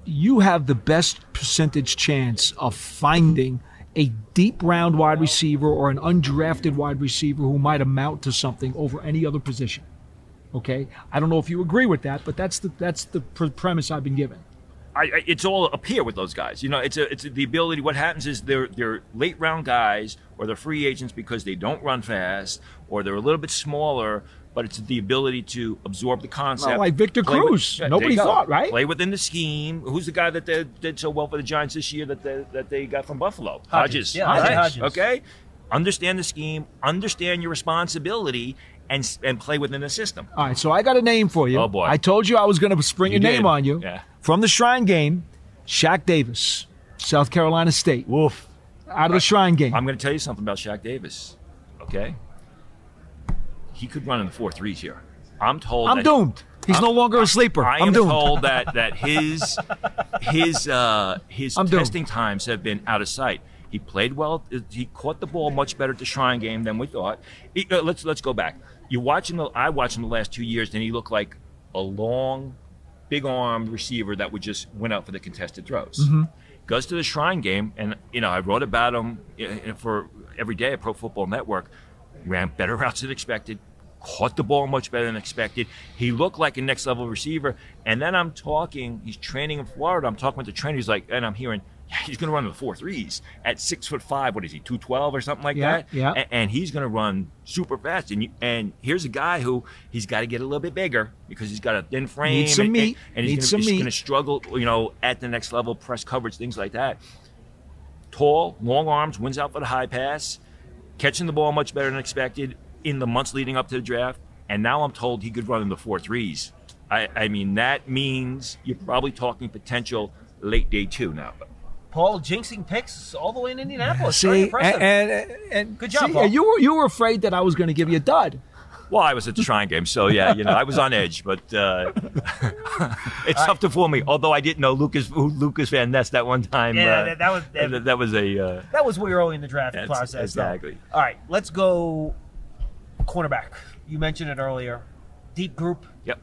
you have the best percentage chance of finding a deep round wide receiver or an undrafted wide receiver who might amount to something over any other position. Okay, I don't know if you agree with that, but that's the that's the pr- premise I've been given. I, I, it's all up here with those guys. You know, it's a, it's the ability. What happens is they're they're late round guys or they're free agents because they don't run fast or they're a little bit smaller. But it's the ability to absorb the concept. Well, like Victor play with- Cruz. Yeah, Nobody there you go. thought, right? Play within the scheme. Who's the guy that they did so well for the Giants this year that they, that they got from Buffalo? Hodgins. Yeah, Hodgins. Hodgins. Okay. Understand the scheme. Understand your responsibility, and and play within the system. All right, so I got a name for you. Oh, boy. I told you I was going to spring You a name on you. Yeah. From the Shrine Game, Shaq Davis, South Carolina State. Woof. Out of the Shrine Game. I'm going to tell you something about Shaq Davis. Okay. He could run in the four threes here. I'm told. I'm doomed. He's I'm- no longer a sleeper. I I'm am doomed. told that that his his uh, his I'm doomed. testing times have been out of sight. He played well. He caught the ball much better at the Shrine game than we thought. He- uh, let's let's go back. You watch him. I watched him the last two years, and he looked like a long, big armed receiver that would just went out for the contested throws. Mhm. Goes to the Shrine game, and you know I wrote about him uh, for every day at Pro Football Network. Ran better routes than expected. Caught the ball much better than expected. He looked like a next level receiver. And then I'm talking. He's training in Florida. I'm talking with the trainer. He's like, and I'm hearing he's going to run the four threes at six foot five. What is he, two twelve or something like Yeah, that? yeah. A- And, he's going to run super fast. And you, and here's a guy who he's got to get a little bit bigger because he's got a thin frame. Needs some and, meat. And, and he's Needs gonna- some he's going to struggle, you know, at the next level, press coverage, things like that. Tall, long arms, wins out for the high pass, catching the ball much better than expected in the months leading up to the draft. And now I'm told he could run in the four threes. I, I mean, that means you're probably talking potential late day two now. Paul jinxing picks all the way in Indianapolis. Very See, impressive. and, and, and Good job, see, Paul. you were you were afraid that I was going to give you a dud. Well, I was at the Shrine game, so yeah, you know, I was on edge, but uh, it's tough to fool me. Although I didn't know Lucas Lukas Van Ness that one time. Yeah, uh, that- that was- that- that, was a uh, That was way early in the draft That's- process. though. exactly. All right, let's go cornerback. You mentioned it earlier. Deep group. Yep.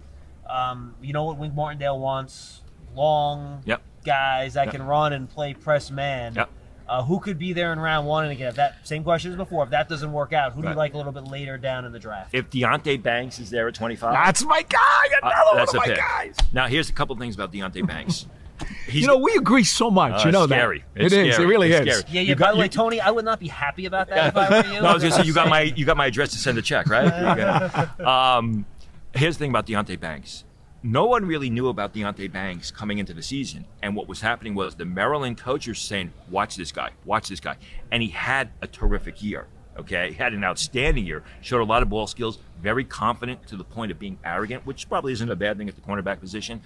Um, you know what Wink Martindale wants? Long Yep. Guys that Yep. can run and play press man. Yep. Uh, who could be there in round one? And again, if that same question as before. If that doesn't work out, who do you like a little bit later down in the draft? if Deonte Banks is there at 25. That's my guy. uh, Another one that's of a my pick. guys. Now, here's a couple things about Deonte Banks. you know, we agree so much. Uh, you know scary. that. It's It is. scary. It really It's is. scary. Yeah, yeah. You by got- the way, you- Tony, I would not be happy about that if I were you. no, I was gonna say you got my you got my address to send a check, right? Um, here's the thing about Deonte Banks. No one really knew about Deonte Banks coming into the season, and what was happening was the Maryland coaches saying, "Watch this guy, watch this guy," and he had a terrific year. Okay, he had an outstanding year. Showed a lot of ball skills. Very confident to the point of being arrogant, which probably isn't a bad thing at the cornerback position.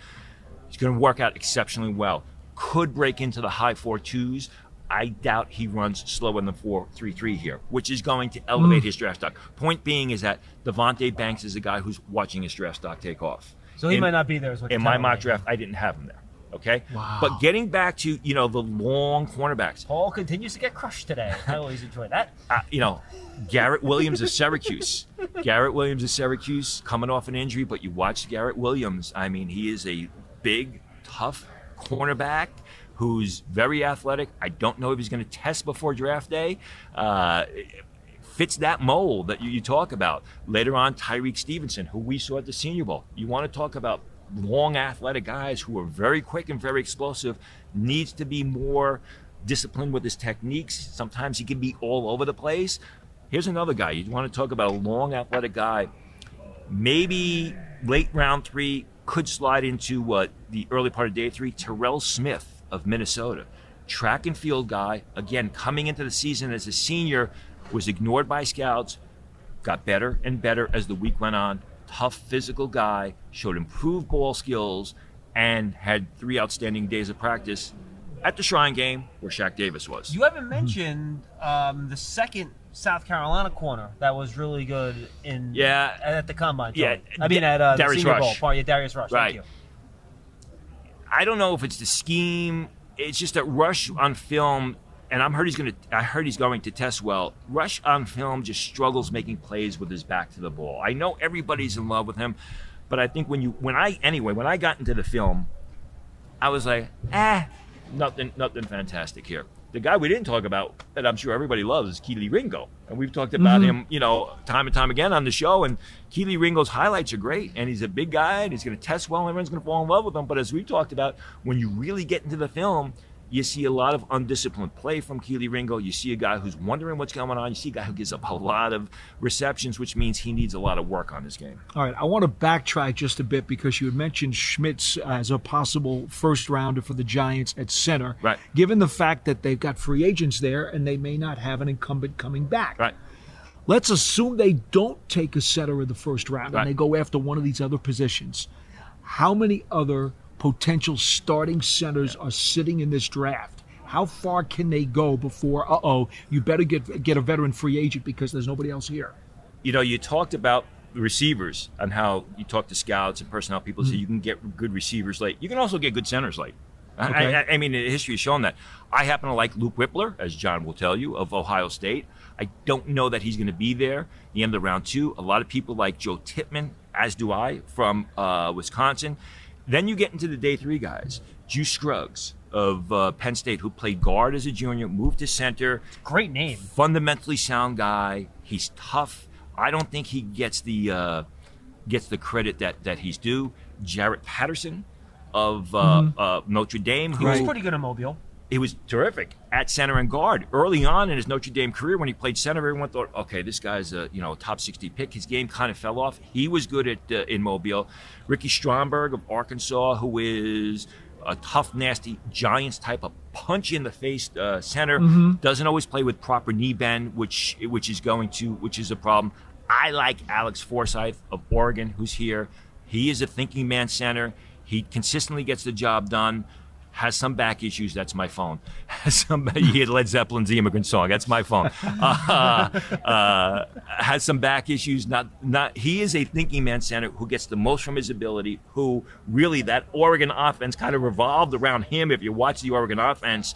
He's going to work out exceptionally well. Could break into the high four twos. I doubt he runs slow slower than four three three here, which is going to elevate Mm. his draft stock. Point being is that Deonte Banks is a guy who's watching his draft stock take off. So he In- might not be there. In my mock me. draft, I didn't have him there. Okay. Wow. But getting back to you know the long cornerbacks, Paul continues to get crushed today. I always enjoy that. uh, you know, Garrett Williams of Syracuse. Garrett Williams of Syracuse coming off an injury, but you watch Garrett Williams. I mean, he is a big, tough cornerback who's very athletic. I don't know if he's going to test before draft day. Uh, fits that mold that you, you talk about. Later on, Tyrique Stevenson, who we saw at the Senior Bowl. You want to talk about long, athletic guys who are very quick and very explosive, needs to be more disciplined with his techniques. Sometimes he can be all over the place. Here's another guy. You want to talk about a long, athletic guy. Maybe late round three, could slide into uh, the early part of day three. Terrell Smith of Minnesota, track and field guy, again coming into the season as a senior, was ignored by scouts, got better and better as the week went on. Tough physical guy, showed improved ball skills, and had three outstanding days of practice at the Shrine game where Shaq Davis was. You haven't mentioned um, the second South Carolina corner that was really good in Yeah. at the combine. Yeah, I mean at uh, the Darius Rush. Bowl. Pardon- Yeah, Darius Rush. Right. Thank you. I don't know if it's the scheme. It's just that Rush on film, and I'm heard he's going to. I heard he's going to test well. Rush on film just struggles making plays with his back to the ball. I know everybody's in love with him, but I think when you, when I anyway, when I got into the film, I was like, ah, nothing, nothing fantastic here. The guy we didn't talk about that I'm sure everybody loves is Kelee Ringo, and we've talked about Mhm. him, you know, time and time again on the show. And Kelee Ringo's highlights are great, and he's a big guy, and he's going to test well, and everyone's going to fall in love with him. But as we talked about, when you really get into the film, you see a lot of undisciplined play from Kelee Ringo. You see a guy who's wondering what's going on. You see a guy who gives up a lot of receptions, which means he needs a lot of work on his game. All right, I want to backtrack just a bit because you had mentioned Schmitz as a possible first rounder for the Giants at center. Right. Given the fact that they've got free agents there and they may not have an incumbent coming back. Right. Let's assume they don't take a center in the first round Right. and they go after one of these other positions. How many other potential starting centers are sitting in this draft? How far can they go before, uh oh, you better get get a veteran free agent because there's nobody else here? you know, you talked about receivers and how you talk to scouts and personnel people say Mhm. you can get good receivers late. You can also get good centers late. I- Okay. I, I mean, history has shown that. I happen to like Luke Wypler, as John will tell you, of Ohio State. I don't know that he's going to be there the end of round two. A lot of people like Joe Tippmann, as do I, from uh, Wisconsin. Then you get into the day three guys. Juice Scruggs of uh, Penn State, who played guard as a junior, moved to center. Great name. Fundamentally sound guy. He's tough. I don't think he gets the uh, gets the credit that that he's due. Jarrett Patterson of uh, Mhm. uh, Notre Dame. He was pretty good in Mobile. He was terrific at center and guard early on in his Notre Dame career. When he played center, everyone thought, okay, this guy's a you know top sixty pick. His game kind of fell off. He was good at uh, in Mobile. Ricky Stromberg of Arkansas, who is a tough, nasty Giants type of punch in the face uh, center, Mhm. doesn't always play with proper knee bend, which which is going to which is a problem. I like Alex Forsyth of Oregon, who's here. He is a thinking man center. He consistently gets the job done. Has some back issues. That's my phone. Some. You hear Led Zeppelin's "The Immigrant Song." That's my phone. Uh, uh, has some back issues. Not. Not. He is a thinking man center who gets the most from his ability. Who really that Oregon offense kind of revolved around him. If you watch the Oregon offense,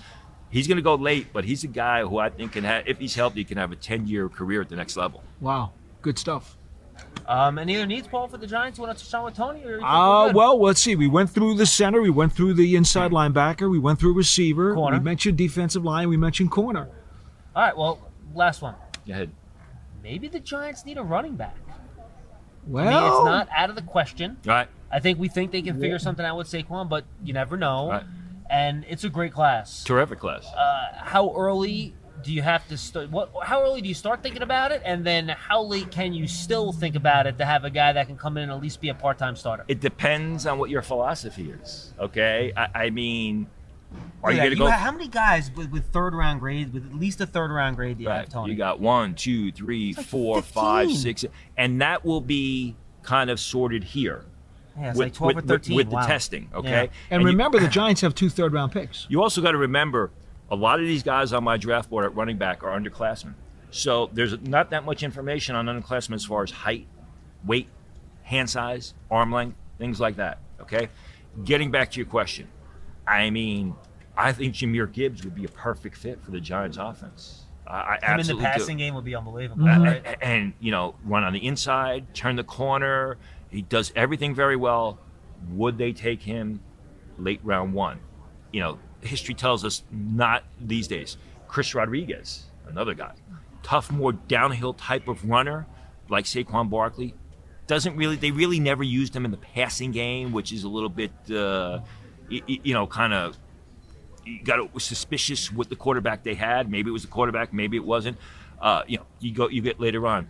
he's going to go late, but he's a guy who I think can have, if he's healthy, can have a ten-year career at the next level. Wow, good stuff. Um, any other needs, Paul, for the Giants? You want to touch on with Tony? Or you Uh, well, let's see. We went through the center. We went through the inside linebacker. We went through receiver. Corner. We mentioned defensive line. We mentioned corner. All right. Well, last one. Go ahead. Maybe the Giants need a running back. Well, I mean, it's not out of the question. Right. I think we think they can figure something out with Saquon, but you never know. Right. And it's a great class. Terrific class. Uh, how early do you have to start? What? How early do you start thinking about it? And then how late can you still think about it to have a guy that can come in and at least be a part-time starter? It depends on what your philosophy is. Okay. I, I mean, are Yeah, you going to go? how many guys with, with third round grades, with at least a third round grade, do you Right. have, Tony? You got one, two, three, four, five, six, and that will be kind of sorted here. Yeah, it's with, like 12 or with- 13. with, Wow. the testing. Okay. And, you- remember, the Giants have two third round picks. You also got to remember, a lot of these guys on my draft board at running back are underclassmen. So there's not that much information on underclassmen as far as height, weight, hand size, arm length, things like that. Okay. Getting back to your question, I mean, I think Jahmyr Gibbs would be a perfect fit for the Giants' offense. I, I Him in the absolutely do. passing game would be unbelievable. Uh, right? and, and, you know run on the inside, turn the corner. He does everything very well. Would they take him late round one? You know, history tells us not these days. Chris Rodriguez, another guy, tough, more downhill type of runner like Saquon Barkley. Doesn't really, they really never used him in the passing game, which is a little bit, uh, y- y- you know, kind of you got suspicious with the quarterback they had. Maybe it was the quarterback, maybe it wasn't. Uh, you know, you go, you get later on.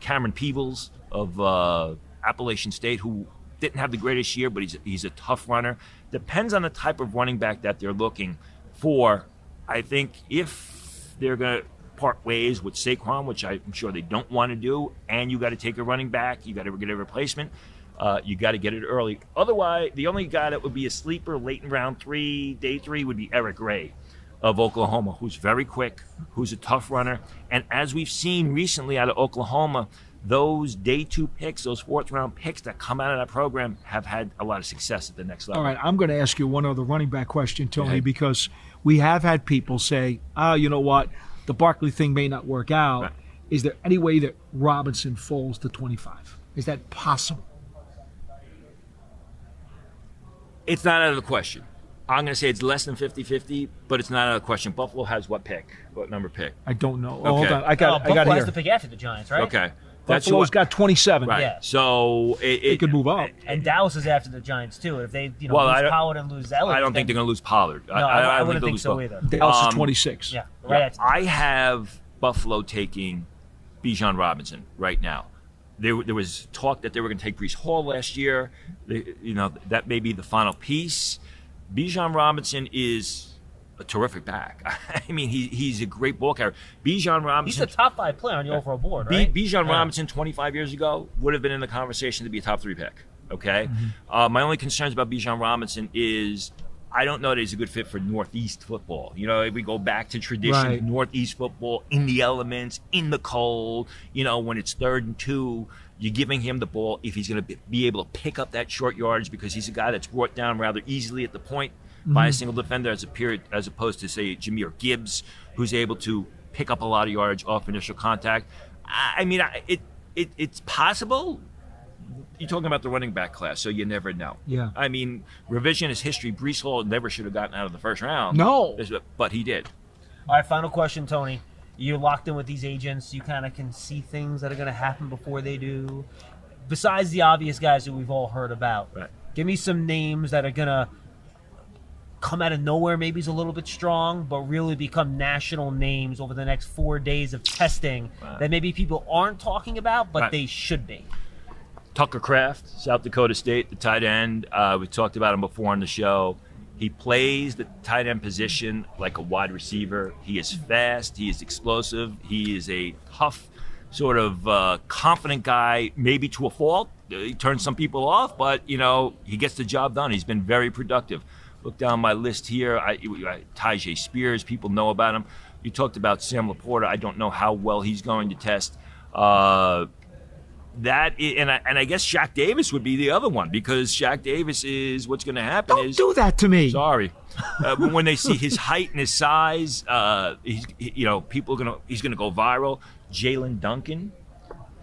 Camerun Peoples of uh, Appalachian State, who didn't have the greatest year, but he's he's a tough runner. Depends on the type of running back that they're looking for. I think if they're going to part ways with Saquon, which I'm sure they don't want to do, and you got to take a running back, you got to get a replacement. Uh, you got to get it early. Otherwise, the only guy that would be a sleeper late in round three, day three, would be Eric Ray of Oklahoma, who's very quick, who's a tough runner. And as we've seen recently out of Oklahoma, those day two picks, those fourth round picks that come out of that program have had a lot of success at the next level. All right, I'm going to ask you one other running back question, Tony, Okay. because we have had people say, "Ah, you know what, the Barkley thing may not work out." Is there any way that Robinson falls to 25? Is that possible? It's not out of the question. I'm going to say it's less than 50 50, but it's not out of the question. Buffalo has what pick? What number pick? I don't know. Oh, hold on, I got, Oh, I Buffalo got it has here. to pick after the Giants, right? Okay. That's Buffalo's what- got 27. Right. Yeah. So it, They it could move up. And Dallas is after the Giants too. If they, you know, Well, lose Pollard and lose Elliott, I don't think they're going to lose Pollard. No, I- I don't wouldn't they'll think so Pollard. either. Dallas is Um, 26. Yeah, right. at- I have Buffalo taking Bijan Robinson right now. There, there was talk that they were going to take Breece Hall last year. They, you know that may be the final piece. Bijan Robinson is a terrific back. I mean, he, he's a great ball carrier. Bijan Robinson. He's the top five player on your overall board, B- right? Bijan Yeah. Robinson 25 years ago would have been in the conversation to be a top three pick. Okay. Mm-hmm. Uh, my only concerns about Bijan Robinson is I don't know that he's a good fit for Northeast football. You know, if we go back to tradition, Right. Northeast football in the elements, in the cold. You know, when it's third and two, you're giving him the ball if he's going to be able to pick up that short yardage because he's a guy that's brought down rather easily at the point by a Mhm. single defender as a period, as opposed to say Jahmyr Gibbs, who's able to pick up a lot of yardage off initial contact. I I mean, I- it, it it's possible. You're talking about the running back class, so you never know. Yeah. I mean, revisionist history. Breece Hall never should have gotten out of the first round. No. but he did. All right, final question, Tony. You're locked in with these agents. You kind of can see things that are going to happen before they do. Besides the obvious guys that we've all heard about, Right. give me some names that are going to come out of nowhere. Maybe it's a little bit strong, but really become national names over the next four days of testing that maybe people aren't talking about, but Right. they should be. Tucker Kraft, South Dakota State, the tight end. Uh, we talked about him before on the show. He plays the tight end position like a wide receiver. He is fast. He is explosive. He is a tough, sort of uh, confident guy, maybe to a fault. He turns some people off, but you know he gets the job done. He's been very productive. Look down my list here. I, I Tyjae Spears. People know about him. You talked about Sam LaPorta. I don't know how well he's going to test. Uh, that and I, and I guess Shaq Davis would be the other one because Shaq Davis is what's going to happen is Do that to me. sorry uh, when they see his height and his size uh, he's he- you know people are gonna he's gonna go viral. Jaelyn Duncan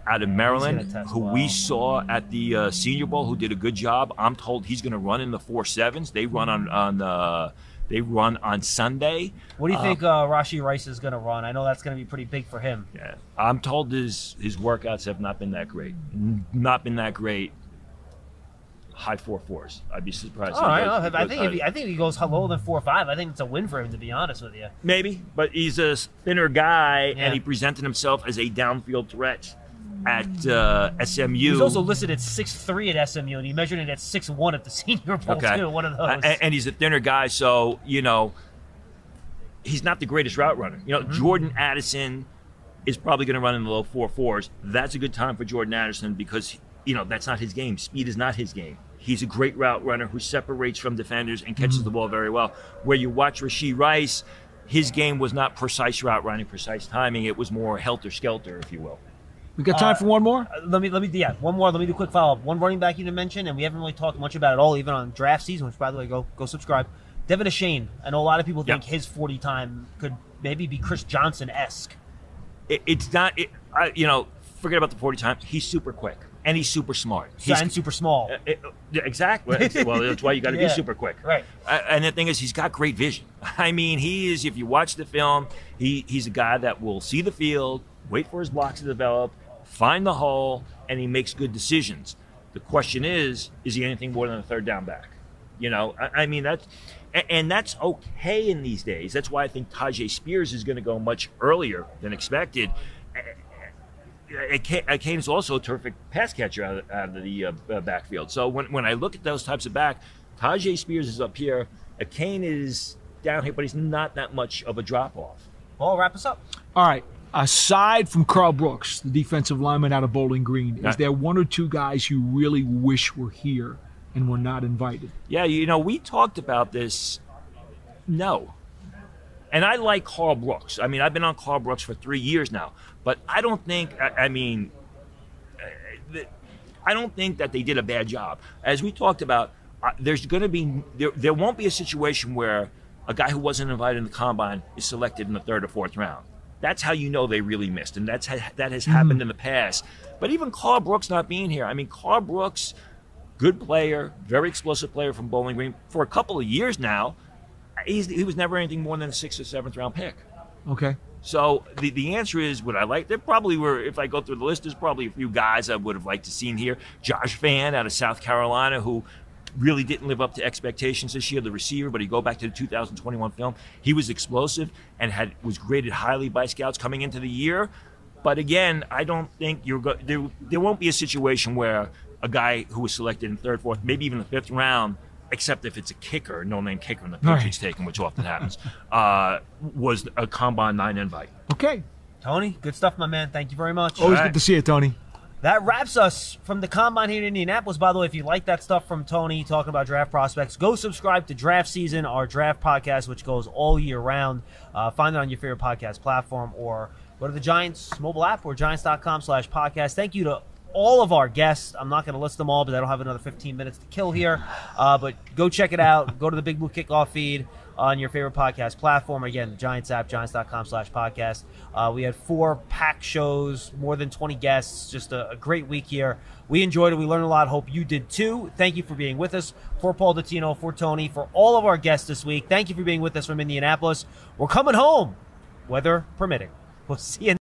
out of Maryland who we saw at the uh, Senior Bowl who did a good job. I'm told he's going to run in the four sevens. They run on on uh, they run on Sunday. What do you Uh, think uh, Rashee Rice is going to run? I know that's going to be pretty big for him. Yeah, I'm told his his workouts have not been that great. Not been that great. High four fours. I'd be surprised. All right, goes- I goes think if he, I think he goes lower than four or five, I think it's a win for him. To be honest with you, maybe, but he's a thinner guy, Yeah. and he presented himself as a downfield threat at uh, SMU. he was also listed at six three at SMU, and he measured it at six one at the Senior Bowl okay, too. One of those. And, and he's a thinner guy, so you know he's not the greatest route runner. You know, Mm-hmm. Jordan Addison is probably going to run in the low four fours. That's a good time for Jordan Addison because you know that's not his game. Speed is not his game. He's a great route runner who separates from defenders and catches Mhm. the ball very well. Where you watch Rasheed Rice, his game was not precise route running, precise timing. It was more helter skelter, if you will. We got time Uh, for one more? Uh, let me let me yeah one more. Let me do a quick follow up. One running back you didn't mention, and we haven't really talked much about it all, even on draft season. Which by the way, go go subscribe. Devon Achane. I know a lot of people think his forty time could maybe be Chris Johnson esque. It, it's not, it, I, you know, forget about the 40 time. He's super quick and he's super smart. He's and super small. Uh, it- exactly. well, that's why you got to Yeah. be super quick. Right. Uh, and the thing is, he's got great vision. I mean, he is. If you watch the film, he he's a guy that will see the field, wait for his blocks to develop, find the hole, and he makes good decisions. The question is, is he anything more than a third down back? You know, I, I mean that's. a- And that's okay in these days. That's why I think Tyjae Spears is going to go much earlier than expected Kane is also a terrific pass catcher out of, out of the uh, uh, backfield. So when, when I look at those types of back, Tyjae Spears is up here. A Kane is down here, but he's not that much of a drop off. Well, wrap us up. All right. Aside from Karl Brooks, the defensive lineman out of Bowling Green, is there one or two guys you really wish were here and were not invited? Yeah, you know, we talked about this. No. And I like Karl Brooks. I mean, I've been on Karl Brooks for three years now, but I don't think, I, I mean, I don't think that they did a bad job. As we talked about, uh, there's going to be, there, there won't be a situation where a guy who wasn't invited in the combine is selected in the third or fourth round. That's how you know they really missed, and that's ha- that has happened Mm-hmm. in the past. But even Karl Brooks not being here, I mean, Karl Brooks, good player, very explosive player from Bowling Green for a couple of years now. He's, he was never anything more than a sixth or seventh round pick. Okay. So the, the answer is would I like there probably were if I go through the list there's probably a few guys I would have liked to seen here. Josh Vann out of South Carolina who really didn't live up to expectations this year, the receiver, but you go back to the 2021 film, he was explosive and had was graded highly by scouts coming into the year. But again, I don't think you're go- there there won't be a situation where a guy who was selected in third, fourth, maybe even the fifth round except if it's a kicker, no name kicker, and the Right. Patriots take him, which often happens, uh, was a combine nine invite. Okay. Tony, good stuff, my man. Thank you very much. Always good to see you, Tony. That wraps us from the combine here in Indianapolis. By the way, if you like that stuff from Tony talking about draft prospects, go subscribe to Draft Season, our draft podcast, which goes all year round. Uh, find it on your favorite podcast platform or go to the Giants mobile app or giants.com slash podcast. Thank you to all of our guests. I'm not going to list them all, but I don't have another 15 minutes to kill here. Uh, but go check it out. go to the Big Blue Kickoff feed on your favorite podcast platform. Again, the Giants app, giants.com slash podcast. Uh, we had four pack shows, more than 20 guests. Just a, a great week here. We enjoyed it. We learned a lot. Hope you did too. Thank you for being with us. For Paul Dottino, for Tony, for all of our guests this week. Thank you for being with us from Indianapolis. We're coming home, weather permitting. We'll see you.